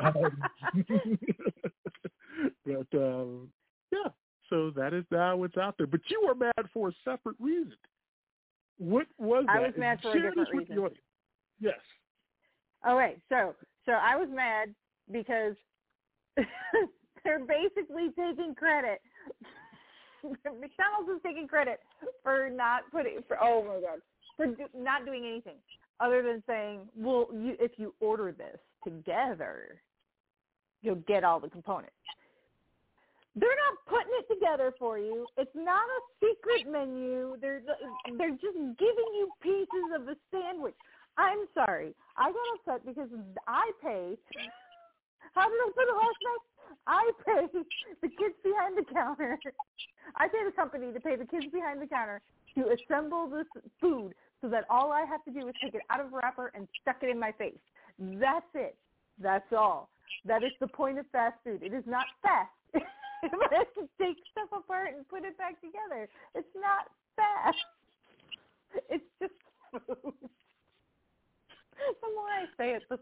um, but um, yeah. So that is now what's out there. But you were mad for a separate reason. What was that? I was mad for a different this with the reason. Yes. All right, so so I was mad because they're basically taking credit. McDonald's is taking credit for not putting for oh my god for do, not doing anything other than saying, well, you, if you order this together, you'll get all the components. They're not putting it together for you. It's not a secret menu. They're they're just giving you pieces of the sandwich. I'm sorry. I got upset because I pay. How did I put it last night? I pay the kids behind the counter. I pay the company to pay the kids behind the counter to assemble this food so that all I have to do is take it out of wrapper and stuck it in my face. That's it. That's all. That is the point of fast food. It is not fast. I have to take stuff apart and put it back together. It's not fast. It's just food. The more I say it, the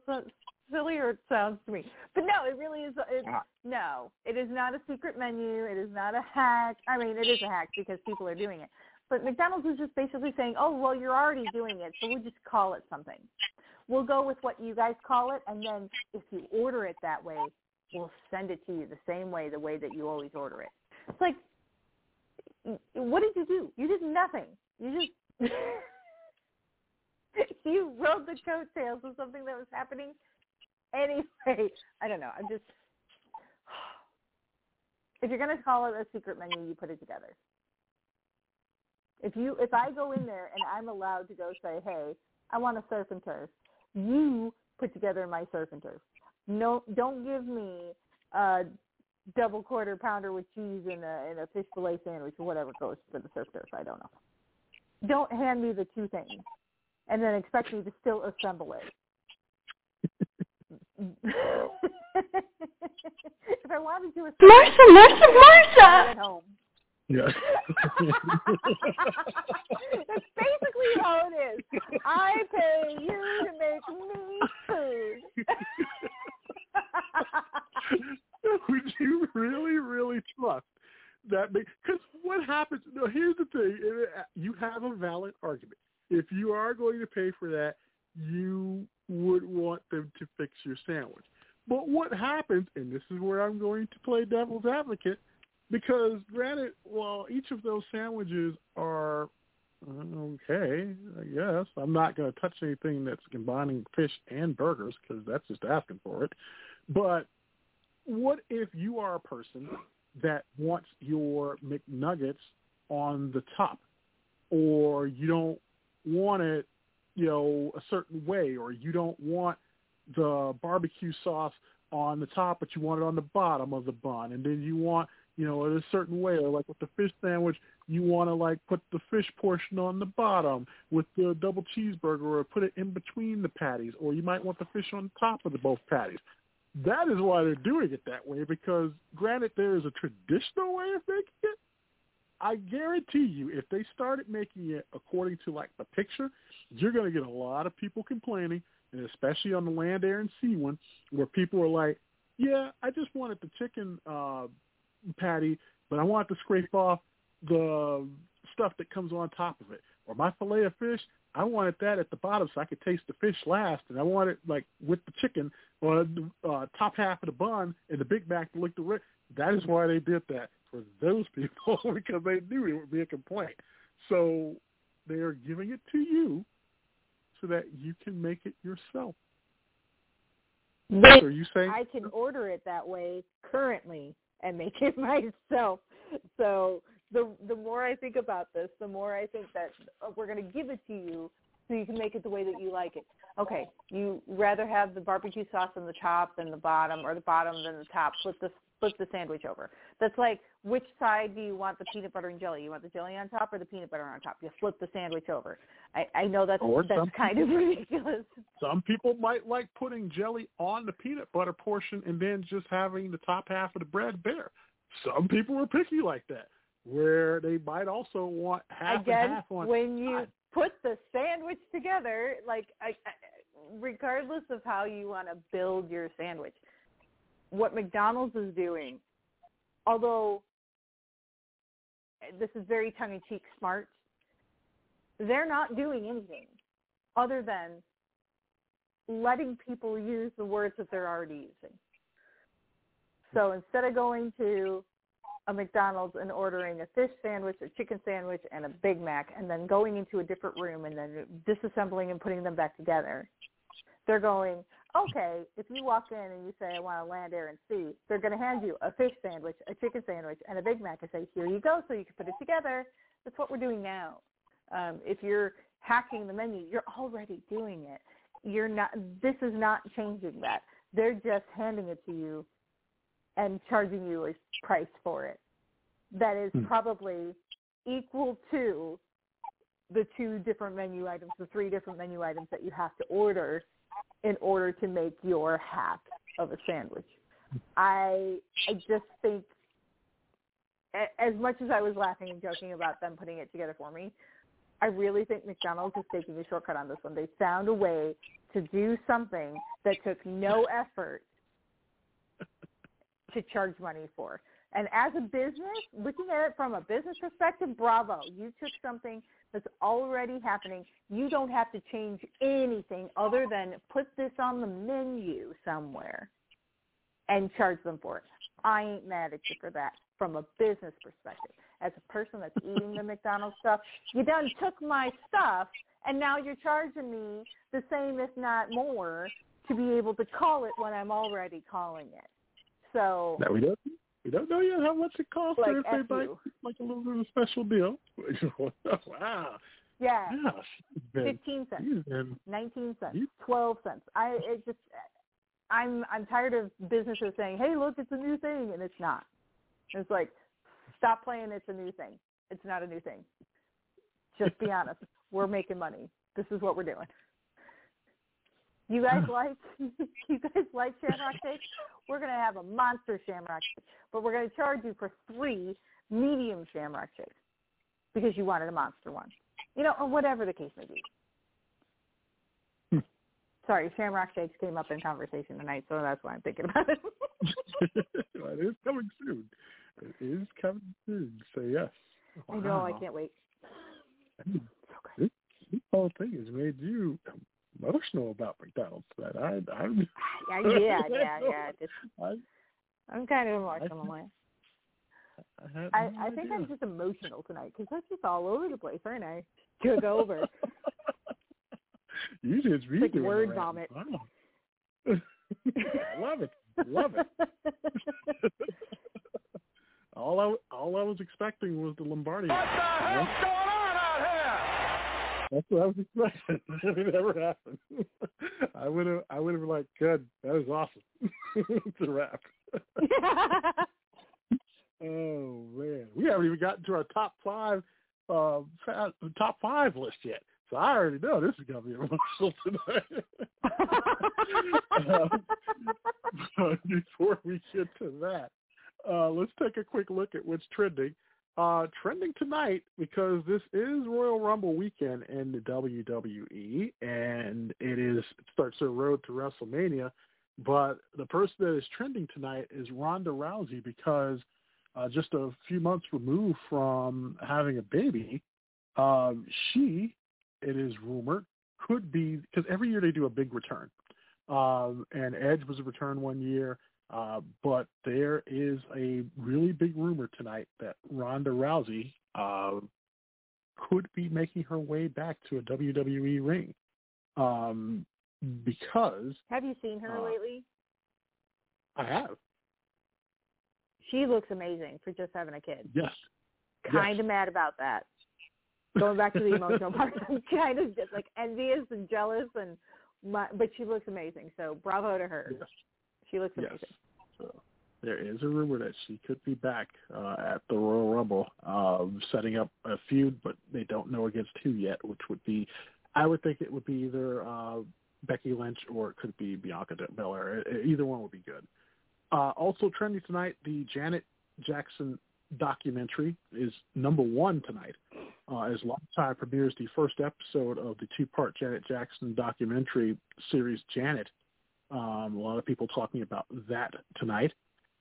sillier it sounds to me. But no, it really is. It's, Ah. no, it is not a secret menu. It is not a hack. I mean, it is a hack because people are doing it. But McDonald's is just basically saying, oh, well, you're already doing it, so we'll just call it something. We'll go with what you guys call it, and then if you order it that way, we'll send it to you the same way, the way that you always order it. It's like, what did you do? You did nothing. You just you rode the coattails of something that was happening anyway. I don't know. I'm just if you're gonna call it a secret menu, you put it together. If you if I go in there and I'm allowed to go say, Hey, I want a surf and turf, you put together my surf and turf. No don't give me a double quarter pounder with cheese and a and a fish fillet sandwich or whatever goes for the surf turf, I don't know. Don't hand me the two things and then expect me to still assemble it. if I wanted to assemble Martha, it, Martha, Martha! At home. Yeah. That's basically how it is. I pay you to make me food. Would you really, really trust that? Because what happens? No, here's the thing. uh, You have a valid argument. If you are going to pay for that, you would want them to fix your sandwich. But what happens, and this is where I'm going to play devil's advocate, because granted, while each of those sandwiches are okay, I guess I'm not going to touch anything that's combining fish and burgers because that's just asking for it. But what if you are a person that wants your McNuggets on the top, or you don't want it, you know, a certain way, or you don't want the barbecue sauce on the top, but you want it on the bottom of the bun, and then you want, you know, it a certain way, or like with the fish sandwich, you want to like put the fish portion on the bottom with the double cheeseburger, or put it in between the patties, or you might want the fish on top of the both patties. That is why they're doing it that way because, granted, there is a traditional way of making it. I guarantee you, if they started making it according to like the picture, you're going to get a lot of people complaining, and especially on the land, air, and sea one, where people are like, "Yeah, I just wanted the chicken uh, patty, but I want to scrape off the stuff that comes on top of it, or my fillet of fish. I wanted that at the bottom so I could taste the fish last, and I wanted like with the chicken or the uh, top half of the bun and the Big Mac to look the red. That is why they did that for those people because they knew it would be a complaint. So they are giving it to you so that you can make it yourself. So are you saying I can order it that way currently and make it myself. So the the more I think about this, the more I think that uh, we're going to give it to you so you can make it the way that you like it. Okay, you rather have the barbecue sauce on the top than the bottom, or the bottom than the top. Flip the flip the sandwich over. That's like which side do you want the peanut butter and jelly? You want the jelly on top or the peanut butter on top? You flip the sandwich over. I I know that's Or that's kind of ridiculous. some people might like putting jelly on the peanut butter portion and then just having the top half of the bread bare. Some people are picky like that, where they might also want half Again, and half on. when you put the sandwich together, like I, I, regardless of how you want to build your sandwich, what McDonald's is doing, although this is very tongue-in-cheek smart, they're not doing anything other than letting people use the words that they're already using. So instead of going to a McDonald's and ordering a fish sandwich, a chicken sandwich, and a Big Mac, and then going into a different room and then disassembling and putting them back together. They're going, okay, if you walk in and you say, I want to land, air, and sea, they're going to hand you a fish sandwich, a chicken sandwich, and a Big Mac and say, here you go, so you can put it together. That's what we're doing now. Um, if you're hacking the menu, you're already doing it. You're not. This is not changing that. They're just handing it to you and charging you a price for it that is Hmm. probably equal to the two different menu items, the three different menu items that you have to order in order to make your half of a sandwich. I I just think as much as I was laughing and joking about them putting it together for me, I really think McDonald's is taking a shortcut on this one. They found a way to do something that took no effort to charge money for. And as a business, looking at it from a business perspective, bravo. You took something that's already happening. You don't have to change anything other than put this on the menu somewhere and charge them for it. I ain't mad at you for that from a business perspective. As a person that's eating the McDonald's stuff, you done took my stuff and now you're charging me the same, if not more, to be able to call it when I'm already calling it. So Now we don't we don't know yet how much it costs Like if they you. like a little bit of a special deal. wow. yeah, Gosh, been, fifteen cents, been nineteen cents, twelve cents. I it just I'm I'm tired of businesses saying, "Hey, look, it's a new thing," and it's not. It's like, stop playing. It's a new thing. It's not a new thing. Just be honest. We're making money. This is what we're doing. You guys hmm. like you guys like Shamrock Shakes? We're gonna have a monster Shamrock Shake, but we're gonna charge you for three medium Shamrock Shakes because you wanted a monster one. You know, or whatever the case may be. Hmm. Sorry, Shamrock Shakes came up in conversation tonight, so that's why I'm thinking about it. it is coming soon. It is coming soon. So yes. I know, I can't wait. Hmm. This, this whole thing has made you emotional about McDonald's. That I, I'm. Yeah, yeah, yeah, yeah. Just, I, I'm kind of emotional. man. I, had I, no I think. I'm just emotional tonight because I'm just all over the place, aren't I? Took over. You just be like word the rap. vomit. Wow. I love it. Love it. all I all I was expecting was the Lombardi. What the hell's going on out here? That's what I was expecting. it never happened. I would have I would have been like, good, that was awesome. it's a wrap. oh man, we haven't even gotten to our top five uh, top five list yet. So I already know this is gonna be emotional tonight. um, before we get to that, uh, let's take a quick look at what's trending. Uh, trending tonight because this is Royal Rumble weekend in the WWE, and it is starts their road to WrestleMania. But the person that is trending tonight is Ronda Rousey because uh, just a few months removed from having a baby, um, she, it is rumored, could be because every year they do a big return. Um, and Edge was a return one year, uh, but there is a really big rumor tonight that Ronda Rousey uh, could be making her way back to a WWE ring um, because Have you seen her Uh, lately? I have. She looks amazing for just having a kid. Yes. Kind of mad about that. Going back to the emotional part, I'm kind of just like envious and jealous, and my, but she looks amazing. So bravo to her. She looks Yes. amazing. So there is a rumor that she could be back uh, at the Royal Rumble, um, setting up a feud, but they don't know against who yet, which would be, I would think it would be either uh, Becky Lynch or it could be Bianca Belair. Either one would be good. Uh, also trending tonight, the Janet Jackson documentary is number one tonight. Uh, as Lifetime premieres the first episode of the two-part Janet Jackson documentary series, Janet. Um, a lot of people talking about that tonight,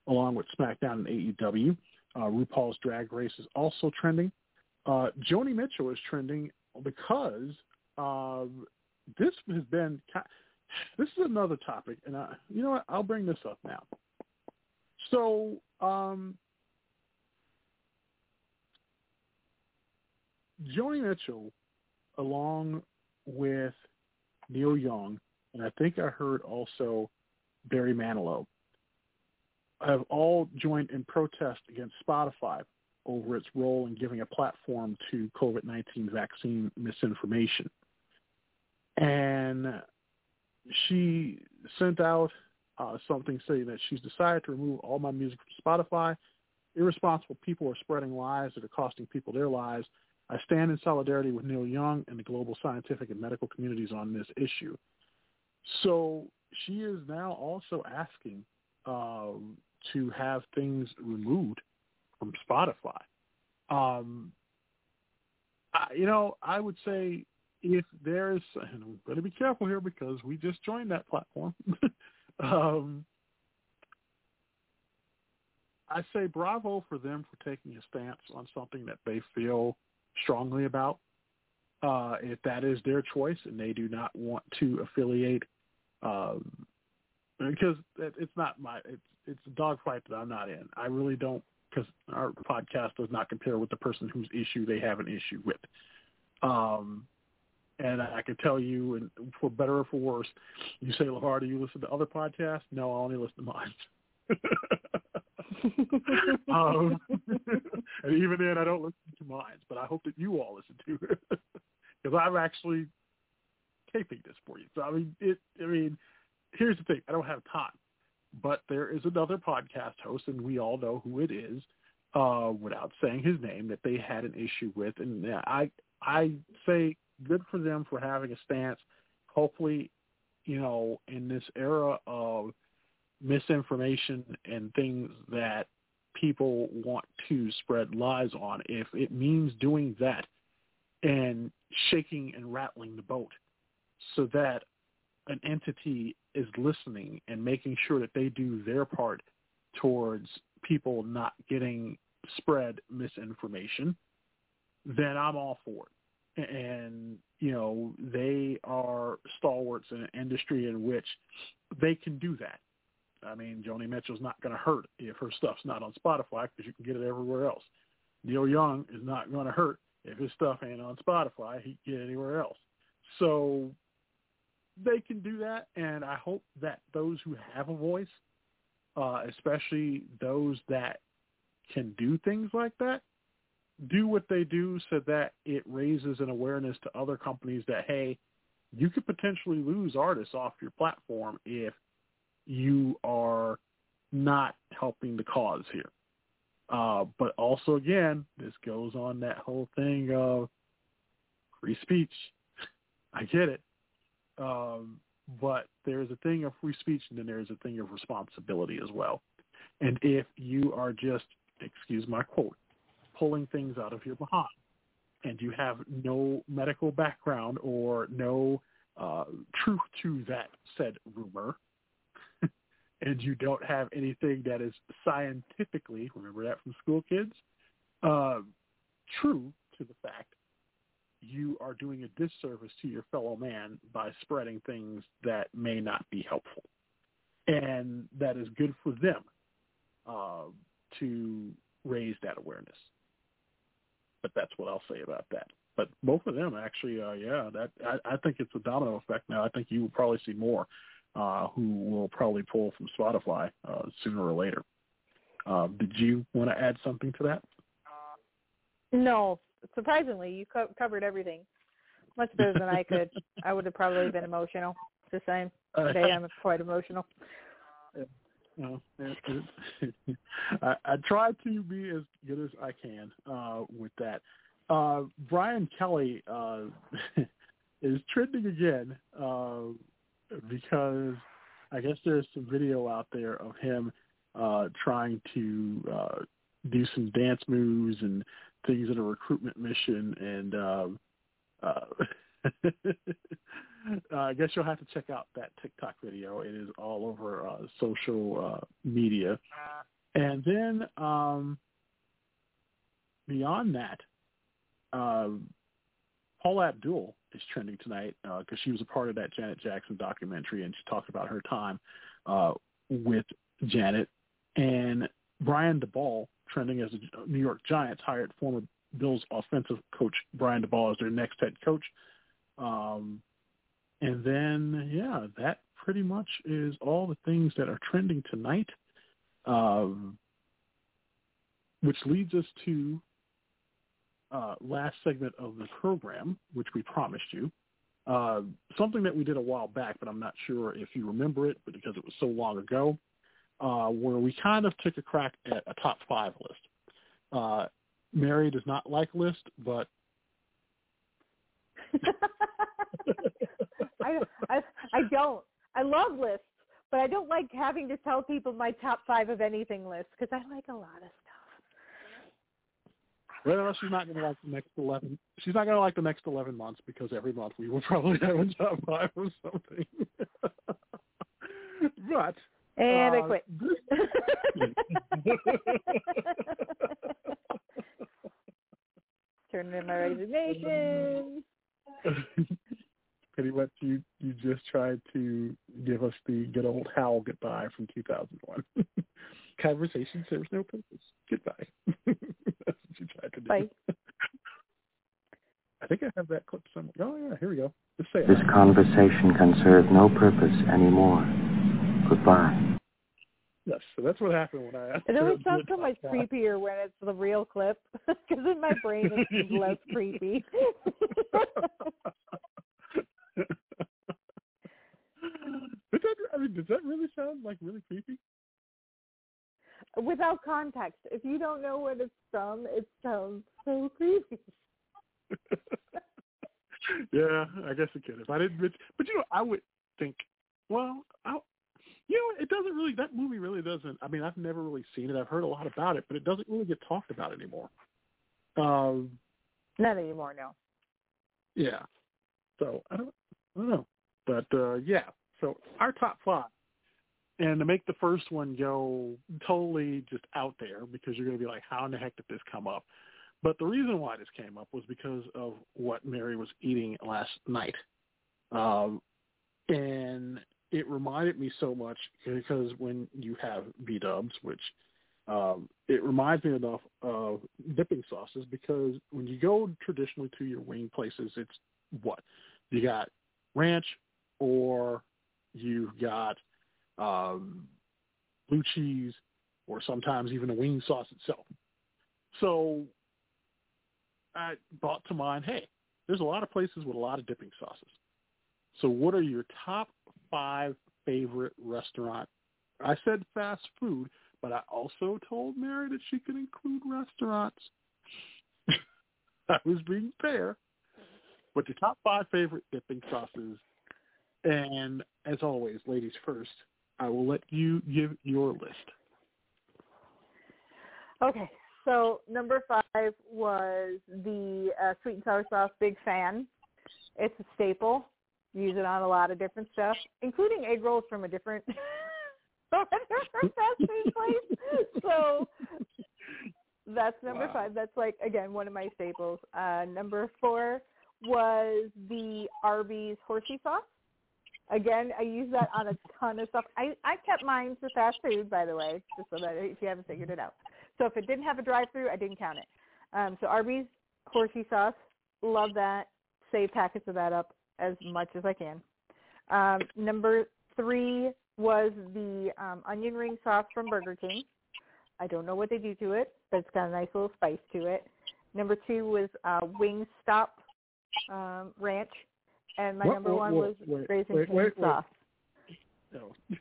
along with SmackDown and AEW. Uh, RuPaul's Drag Race is also trending. Uh, Joni Mitchell is trending because uh, this has been. This is another topic, and I, you know what? I'll bring this up now. So, um, Joni Mitchell, along with Neil Young, and I think I heard also Barry Manilow, have all joined in protest against Spotify over its role in giving a platform to COVID-19 vaccine misinformation. And she sent out uh, something saying that she's decided to remove all my music from Spotify. Irresponsible people are spreading lies that are costing people their lives. I stand in solidarity with Neil Young and the global scientific and medical communities on this issue. So she is now also asking um, to have things removed from Spotify. Um, I, you know, I would say if there's, and I'm going to be careful here because we just joined that platform. um, I say bravo for them for taking a stance on something that they feel strongly about. Uh, if that is their choice and they do not want to affiliate, um, because it, it's not my, it's it's a dogfight that I'm not in. I really don't, because our podcast does not compare with the person whose issue they have an issue with. Um, and I can tell you, and for better or for worse, you say, LeVar, do you listen to other podcasts? No, I only listen to mine. um, and even then, I don't listen to mine, but I hope that you all listen to it because I'm actually taping this for you. So I mean, it. I mean, here's the thing: I don't have time, but there is another podcast host, and we all know who it is, uh, without saying his name, that they had an issue with, and I I say good for them for having a stance. Hopefully, you know, in this era of misinformation and things that people want to spread lies on, if it means doing that and shaking and rattling the boat so that an entity is listening and making sure that they do their part towards people not getting spread misinformation, then I'm all for it and you know they are stalwarts in an industry in which they can do that. I mean, Joni Mitchell's not going to hurt if her stuff's not on Spotify because you can get it everywhere else. Neil Young is not going to hurt if his stuff ain't on Spotify. He can get it anywhere else. So they can do that, and I hope that those who have a voice, uh, especially those that can do things like that, do what they do so that it raises an awareness to other companies that hey, you could potentially lose artists off your platform if you are not helping the cause here. Uh, but also, again, this goes on that whole thing of free speech. I get it. Um, but there's a thing of free speech and then there's a thing of responsibility as well. And if you are just, excuse my quote, pulling things out of your behind and you have no medical background or no uh, truth to that said rumor, and you don't have anything that is scientifically, remember that from school kids, uh, true to the fact, you are doing a disservice to your fellow man by spreading things that may not be helpful. And that is good for them uh, to raise that awareness but that's what I'll say about that. But both of them actually, uh, yeah, that I, I think it's a domino effect now. I think you will probably see more uh, who will probably pull from Spotify uh, sooner or later. Uh, did you want to add something to that? No, surprisingly, you co- covered everything much better than I could. I would have probably been emotional. the same. Today I'm quite emotional. It, I, I try to be as good as I can uh, with that. Uh, Brian Kelly uh, is trending again uh, because I guess there's some video out there of him uh, trying to uh, do some dance moves and things in a recruitment mission, and uh, uh, uh, I guess you'll have to check out that TikTok video. It is all over uh, social uh, media. And then um, beyond that, uh, Paula Abdul is trending tonight because uh, she was a part of that Janet Jackson documentary, and she talked about her time uh, with Janet. And Brian Daboll, trending as a New York Giants, hired former Bills offensive coach Brian Daboll as their next head coach. Um, and then, yeah, that pretty much is all the things that are trending tonight, um, which leads us to uh, last segment of the program, which we promised you. Uh, something that we did a while back, but I'm not sure if you remember it, but because it was so long ago, uh, where we kind of took a crack at a top five list. Uh, Mary does not like list, but I, I I don't. I love lists, but I don't like having to tell people my top five of anything list because I like a lot of stuff. Well, she's not going to like the next eleven. She's not going to like the next eleven months because every month we will probably have a top five or something. but And I uh, quit. Turn in my resignation. pretty much you you just tried to give us the good old HAL goodbye from 2001. Conversation serves no purpose. Goodbye. That's what you tried to do. Bye. I think I have that clip somewhere. Oh yeah, here we go. Just say it. This conversation can serve no purpose anymore. Goodbye. Yes, so that's what happened when I asked. It always sounds so much that. creepier when it's the real clip, because in my brain it's less creepy. Does that, I mean, does that really sound like really creepy? Without context, if you don't know what it's from, it sounds so creepy. yeah, I guess it could. If I didn't, but you know, I would think, well, I, you know, it doesn't really. That movie really doesn't. I mean, I've never really seen it. I've heard a lot about it, but it doesn't really get talked about anymore. Um, Not anymore, no. yeah. So I don't, I don't know, but uh yeah. So our top five, and to make the first one go totally just out there because you're going to be like, how in the heck did this come up? But the reason why this came up was because of what Mary was eating last night, um, and it reminded me so much because when you have B Dubs, which um, it reminds me enough of dipping sauces because when you go traditionally to your wing places, it's what you got ranch or you've got um, blue cheese or sometimes even a wing sauce itself. So I brought to mind, hey, there's a lot of places with a lot of dipping sauces. So what are your top five favorite restaurant? I said fast food, but I also told Mary that she could include restaurants. I was being fair. But your top five favorite dipping sauces. And as always, ladies first, I will let you give your list. Okay, so number five was the uh, sweet and sour sauce. Big fan. It's a staple. Use it on a lot of different stuff, including egg rolls from a different from a different fast food place. So that's number Wow. five. That's like again one of my staples. Uh, number four was the Arby's horsey sauce. Again, I use that on a ton of stuff. I I kept mine for fast food, by the way, just so that if you haven't figured it out. So if it didn't have a drive-through, I didn't count it. Um, so Arby's horsey sauce, love that. Save packets of that up as much as I can. Um, number three was the um, onion ring sauce from Burger King. I don't know what they do to it, but it's got a nice little spice to it. Number two was uh, Wingstop um, ranch, and my Whoa, number whoa, one whoa, was wait, Raising wait, wait, sauce. No.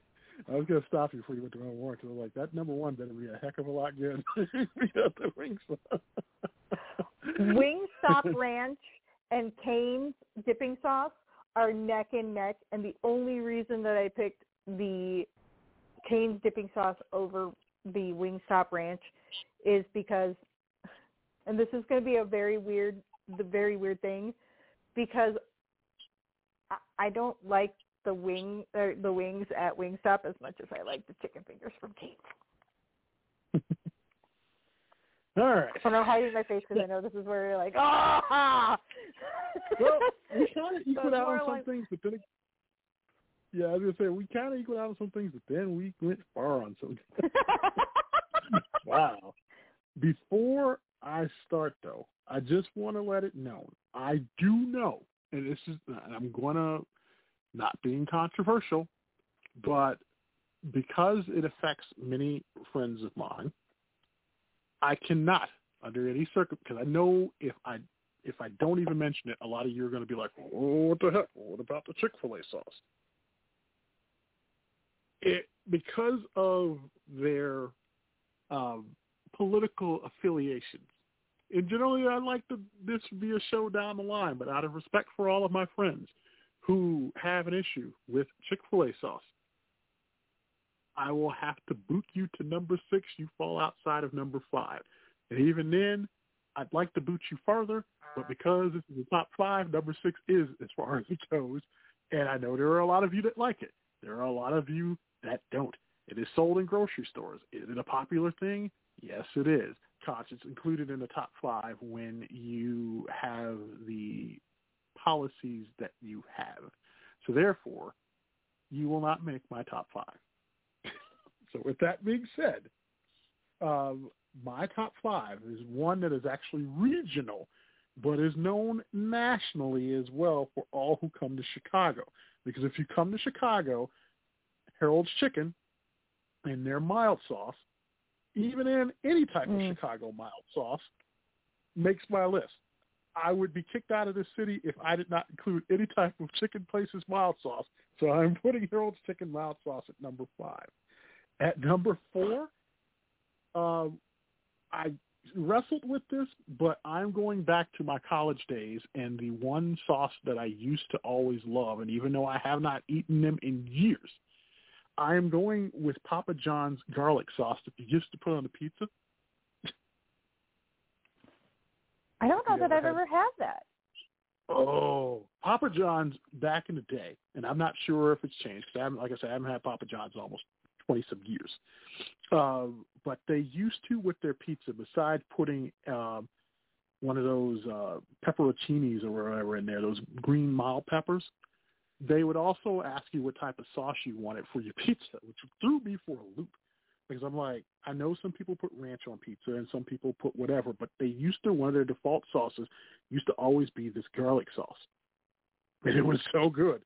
I was going to stop you before you went to number one because I was like, that number one better be a heck of a lot good. the wings. Wingstop ranch and Cane's dipping sauce are neck and neck, and the only reason that I picked the Cane's dipping sauce over the Wingstop ranch is because, and this is going to be a very weird, the very weird thing, because I, don't like the wing or the wings at Wingstop as much as I like the chicken fingers from Cane's. All right. I'm hiding my face because I know this is where you're like, ah. Well, we kind of equaled out on some like- things, but then, yeah, I was to say, we kind of equaled out on some things, but then we went far on some. wow. Before I start, though, I just want to let it known. I do know, and this is I'm going to, not being controversial, but because it affects many friends of mine, I cannot, under any circum, because I know if I if I don't even mention it, a lot of you are going to be like, "Oh, what the heck? What about the Chick-fil-A sauce?" It because of their um, political affiliations. And generally, I like to this to be a show down the line, but out of respect for all of my friends who have an issue with Chick Fil A sauce, I will have to boot you to number six. You fall outside of number five. And even then, I'd like to boot you further, but because this is the top five, number six is as far as it goes. And I know there are a lot of you that like it. There are a lot of you that don't. It is sold in grocery stores. Is it a popular thing? Yes, it is. It's included in the top five when you have the policies that you have. So therefore, you will not make my top five. so with that being said, um, my top five is one that is actually regional, but is known nationally as well for all who come to Chicago. Because if you come to Chicago, Harold's Chicken and their mild sauce, even in any type of Chicago mild sauce, makes my list. I would be kicked out of this city if I did not include any type of chicken places mild sauce. So I'm putting Harold's Chicken mild sauce at number five. At number four, um, I wrestled with this, but I'm going back to my college days and the one sauce that I used to always love, and even though I have not eaten them in years, I am going with Papa John's garlic sauce that you used to put on the pizza. I don't know You that I've had- ever had that. Oh, Papa John's back in the day, and I'm not sure if it's changed because I haven't, like I said, I haven't had Papa John's in almost twenty some years. Um, but they used to with their pizza, besides putting um, one of those uh, pepperoncinis or whatever in there, those green mild peppers, they would also ask you what type of sauce you wanted for your pizza, which threw me for a loop. Because I'm like, I know some people put ranch on pizza and some people put whatever, but they used to one of their default sauces used to always be this garlic sauce, and it was so good.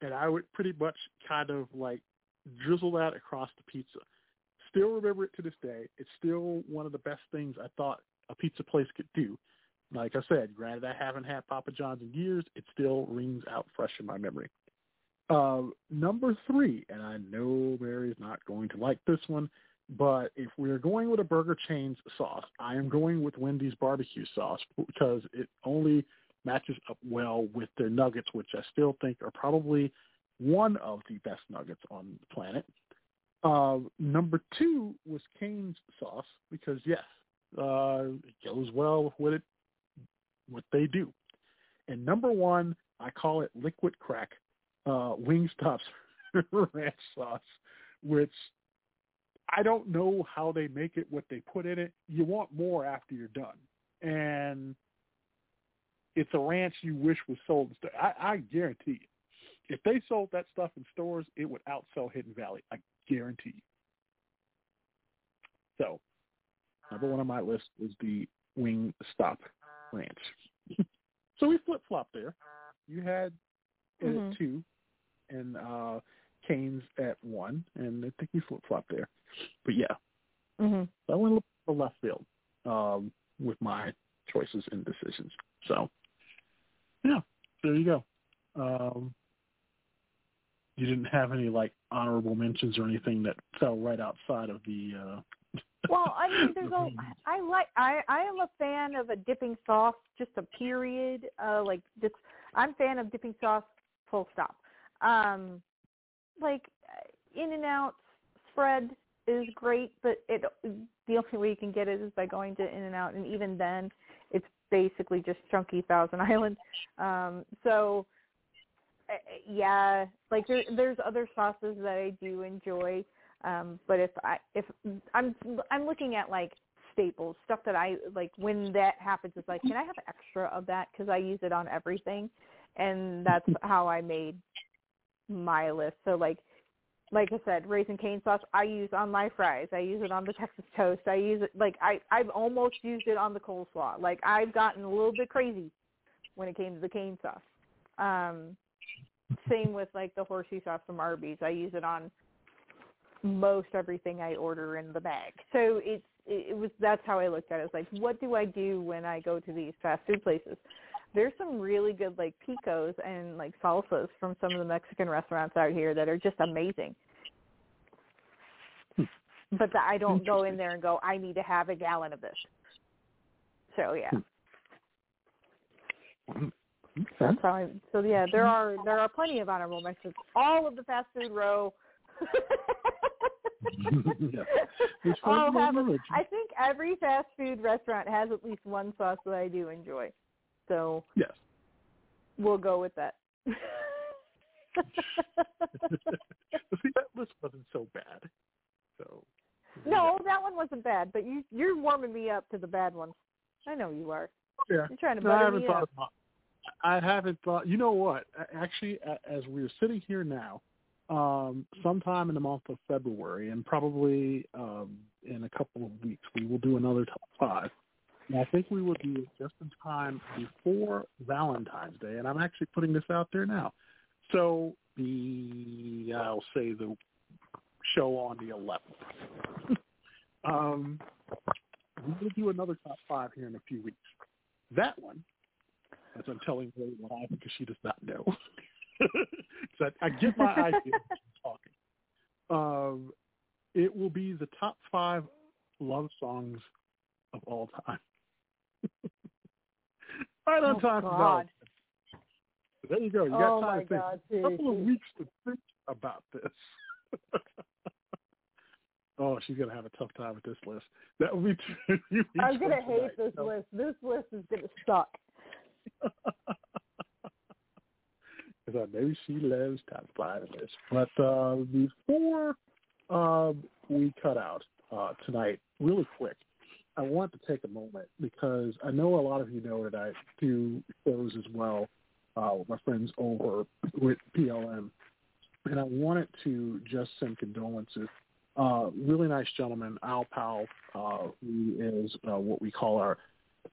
And I would pretty much kind of like drizzle that across the pizza. Still remember it to this day. It's still one of the best things I thought a pizza place could do. Like I said, granted I haven't had Papa John's in years, it still rings out fresh in my memory. Uh, number three, and I know Mary's not going to like this one, but if we're going with a burger chain's sauce, I am going with Wendy's barbecue sauce because it only matches up well with their nuggets, which I still think are probably one of the best nuggets on the planet. Uh, number two was Cane's sauce because yes, uh, it goes well with it what they do. And number one, I call it liquid crack uh, Wingstop's ranch sauce, which I don't know how they make it, what they put in it. You want more after you're done, and it's a ranch you wish was sold. In st- I, I guarantee you, if they sold that stuff in stores, it would outsell Hidden Valley. I guarantee you. So, number one on my list was the Wing Stop Ranch. so we flip flop there. You had it Mhm. at two, and uh Cane's at one, and I think we flip flop there. But yeah, hmm so I went a little left field um, with my choices and decisions. So yeah, there you go. Um, you didn't have any like honorable mentions or anything that fell right outside of the. Uh, Well, I mean, there's a. I like. I I am a fan of a dipping sauce. Just a period. Uh, like this. I'm a fan of dipping sauce. Full stop. Um, like In-N-Out spread is great, but it the only way you can get it is by going to In-N-Out, and even then, it's basically just chunky Thousand Island. Um, so uh, yeah, like there, there's other sauces that I do enjoy. Um, but if I if I'm I'm looking at like staples stuff that I like when that happens, it's like can I have extra of that because I use it on everything, and that's how I made my list. So like like I said, Raising Cane sauce I use on my fries. I use it on the Texas toast. I use it like I I've almost used it on the coleslaw. Like I've gotten a little bit crazy when it came to the cane sauce. Um, same with like the horseshoe sauce from Arby's. I use it on most everything I order in the bag. So it's it, it was that's how I looked at it. It's like what do I do when I go to these fast food places? There's some really good like picos and like salsas from some of the Mexican restaurants out here that are just amazing. Hmm. But the, I don't go in there and go, I need to have a gallon of this. So yeah. Hmm. Hmm. That's how I, so yeah, there are there are plenty of honorable mentions. All of the fast food row yeah. I'll have a? I think every fast food restaurant has at least one sauce that I do enjoy. So Yes. we'll go with that. See, that list wasn't so bad. So no, that one wasn't bad, but you you're warming me up to the bad ones. I know you are. yeah. You're trying to No, I haven't me thought up. I haven't thought. You know what? Actually, as we're sitting here now, um, sometime in the month of February, and probably um, in a couple of weeks, we will do another top five. And I think we will do it just in time before Valentine's Day, and I'm actually putting this out there now. So the I'll say the show on the 11th. um, we will do another top five here in a few weeks. That one, as I'm telling her why, because she does not know, so I, I get my idea talking. Um, it will be the top five love songs of all time. right on Oh, time God. Valentine's. There you go. You got Oh, time to think. God, A couple of weeks to think about this. oh, she's gonna have a tough time with this list. That will be two I'm gonna hate this No. list. This list is gonna suck. Because maybe she loves top five of. But uh, before um, we cut out uh, tonight, really quick, I want to take a moment because I know a lot of you know that I do shows as well uh, with my friends over with PLM, and I wanted to just send condolences. Uh, really nice gentleman, Al Powell, uh, who is uh, what we call our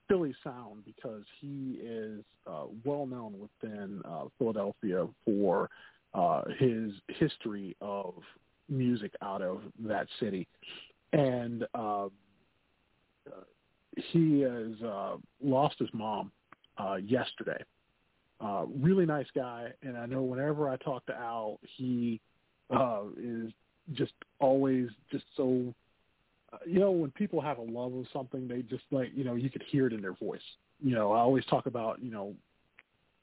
Philly sound because he is uh, well known within uh, Philadelphia for uh, his history of music out of that city, and uh, he has uh, lost his mom uh, yesterday. Uh, really nice guy, and I know whenever I talk to Al, he uh, is just always just so you know, when people have a love of something, they just like, you know, you could hear it in their voice. You know, I always talk about, you know,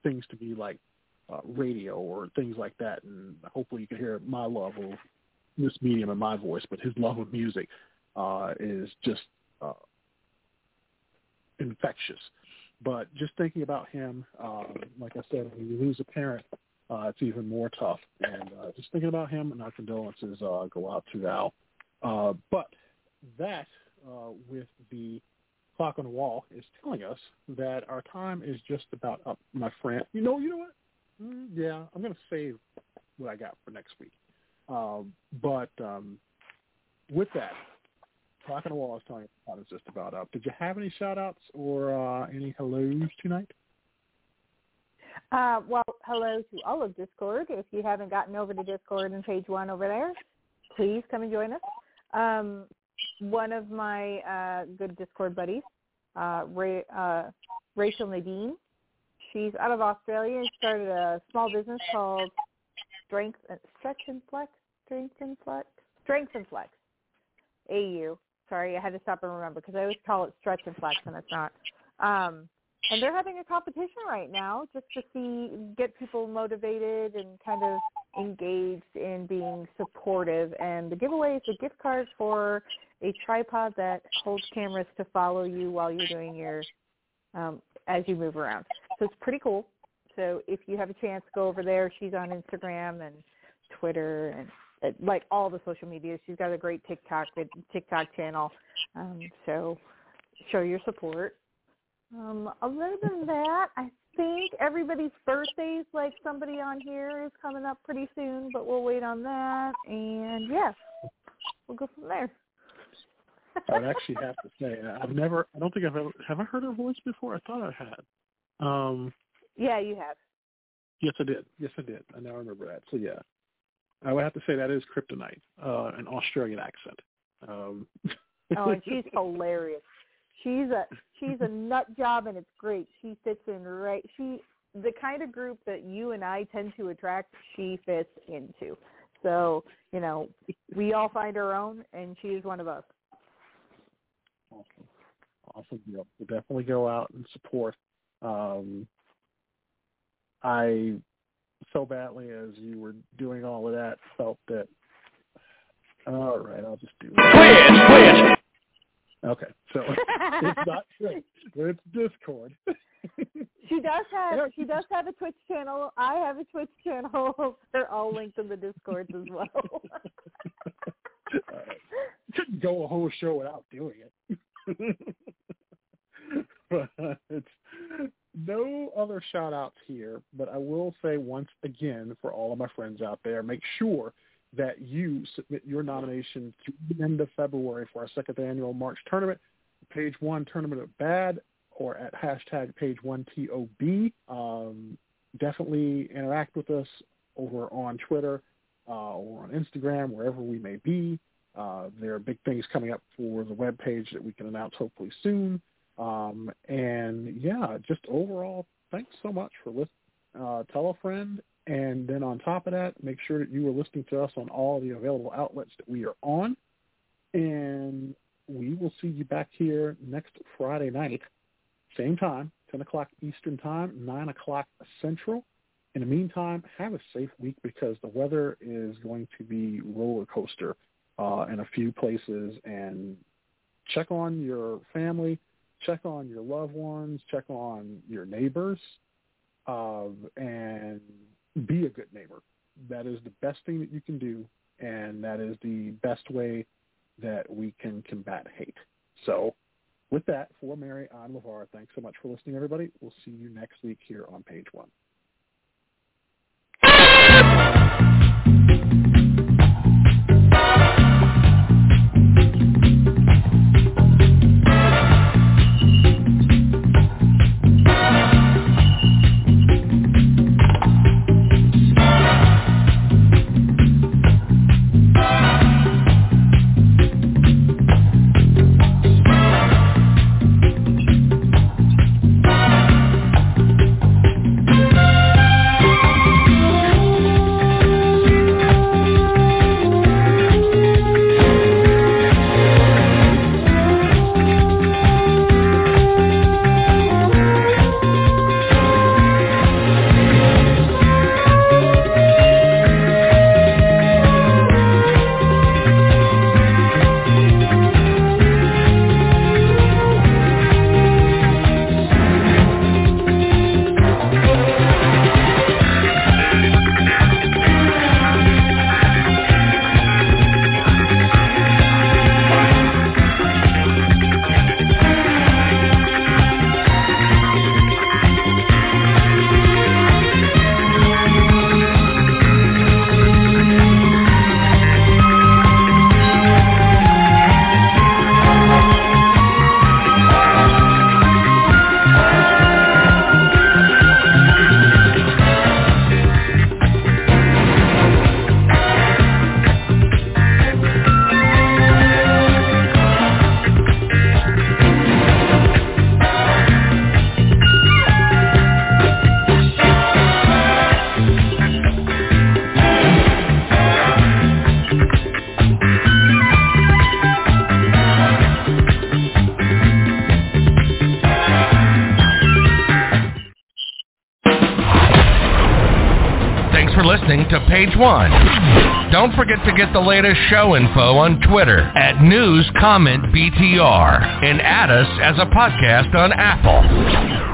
things to be like uh, radio or things like that, and hopefully you can hear my love of this medium in my voice, but his love of music uh, is just uh, infectious. But just thinking about him, um, like I said, when you lose a parent, uh, it's even more tough. And uh, just thinking about him and our condolences uh, go out to Al. Uh, but that, uh, with the clock on the wall, is telling us that our time is just about up, my friend. You know, you know what? Mm, yeah, I'm going to save what I got for next week. Um, but um, with that, clock on the wall is telling us time is just about up. Did you have any shout-outs or uh, any hellos tonight? Uh, well, hello to all of Discord. If you haven't gotten over to Discord and page one over there, please come and join us. Um, one of my uh, good Discord buddies, uh, uh, Rachel Nadine, she's out of Australia and started a small business called Strength and Stretch and Flex. Strength and Flex. Strength and Flex. AU. Sorry, I had to stop and remember because I always call it Stretch and Flex and it's not. Um, and they're having a competition right now just to see get people motivated and kind of engaged in being supportive and the giveaway is a gift card for a tripod that holds cameras to follow you while you're doing your um as you move around. So it's pretty cool. So if you have a chance go over there. She's on instagram and twitter and uh, like all the social media. She's got a great tiktok tiktok channel. Um so show your support. Um, other than that, I think everybody's birthdays, like somebody on here, is coming up pretty soon, but we'll wait on that. And yeah, we'll go from there. I would actually have to say I've never. I don't think I've ever. Have I heard her voice before? I thought I had. Um, yeah, you have. yes, I did. Yes, I did. I now remember that. So yeah, I would have to say that is Kryptonite, uh, an Australian accent. Um, Oh, and she's hilarious. She's a she's a nut job, and it's great. She fits in right. She the kind of group that you and I tend to attract. She fits into. So you know, we all find our own, and she is one of us. Awesome. Awesome deal. We'll definitely go out and support. Um, I so badly as you were doing all of that felt that All right, I'll just do it. Twitch, Okay, so it's not Twitch, it's Discord. She does have she does have a Twitch channel. I have a Twitch channel. They're all linked in the Discords as well. Couldn't go a whole show without doing it. but uh, it's no other shout outs here, but I will say once again for all of my friends out there, make sure that you submit your nomination to the end of February for our second annual March tournament, page one tournament of bad, or at hashtag page one TOB. Um, definitely interact with us over on Twitter uh, or on Instagram, wherever we may be. Uh, there are big things coming up for the web page that we can announce hopefully soon. Um, and yeah, just overall, thanks so much for listening. Uh, tell a friend, and then on top of that, make sure that you are listening to us on all the available outlets that we are on. And we will see you back here next Friday night, same time, 10 o'clock Eastern Time, 9 o'clock Central. In the meantime, have a safe week because the weather is going to be roller coaster uh, in a few places. And check on your family, check on your loved ones, check on your neighbors, uh, and be a good neighbor. That is the best thing that you can do, and that is the best way that we can combat hate. So with that, for Mary, I'm LeVar. Thanks so much for listening, everybody. We'll see you next week here on page one. One. Don't forget to get the latest show info on Twitter at News Comment BTR and add us as a podcast on Apple.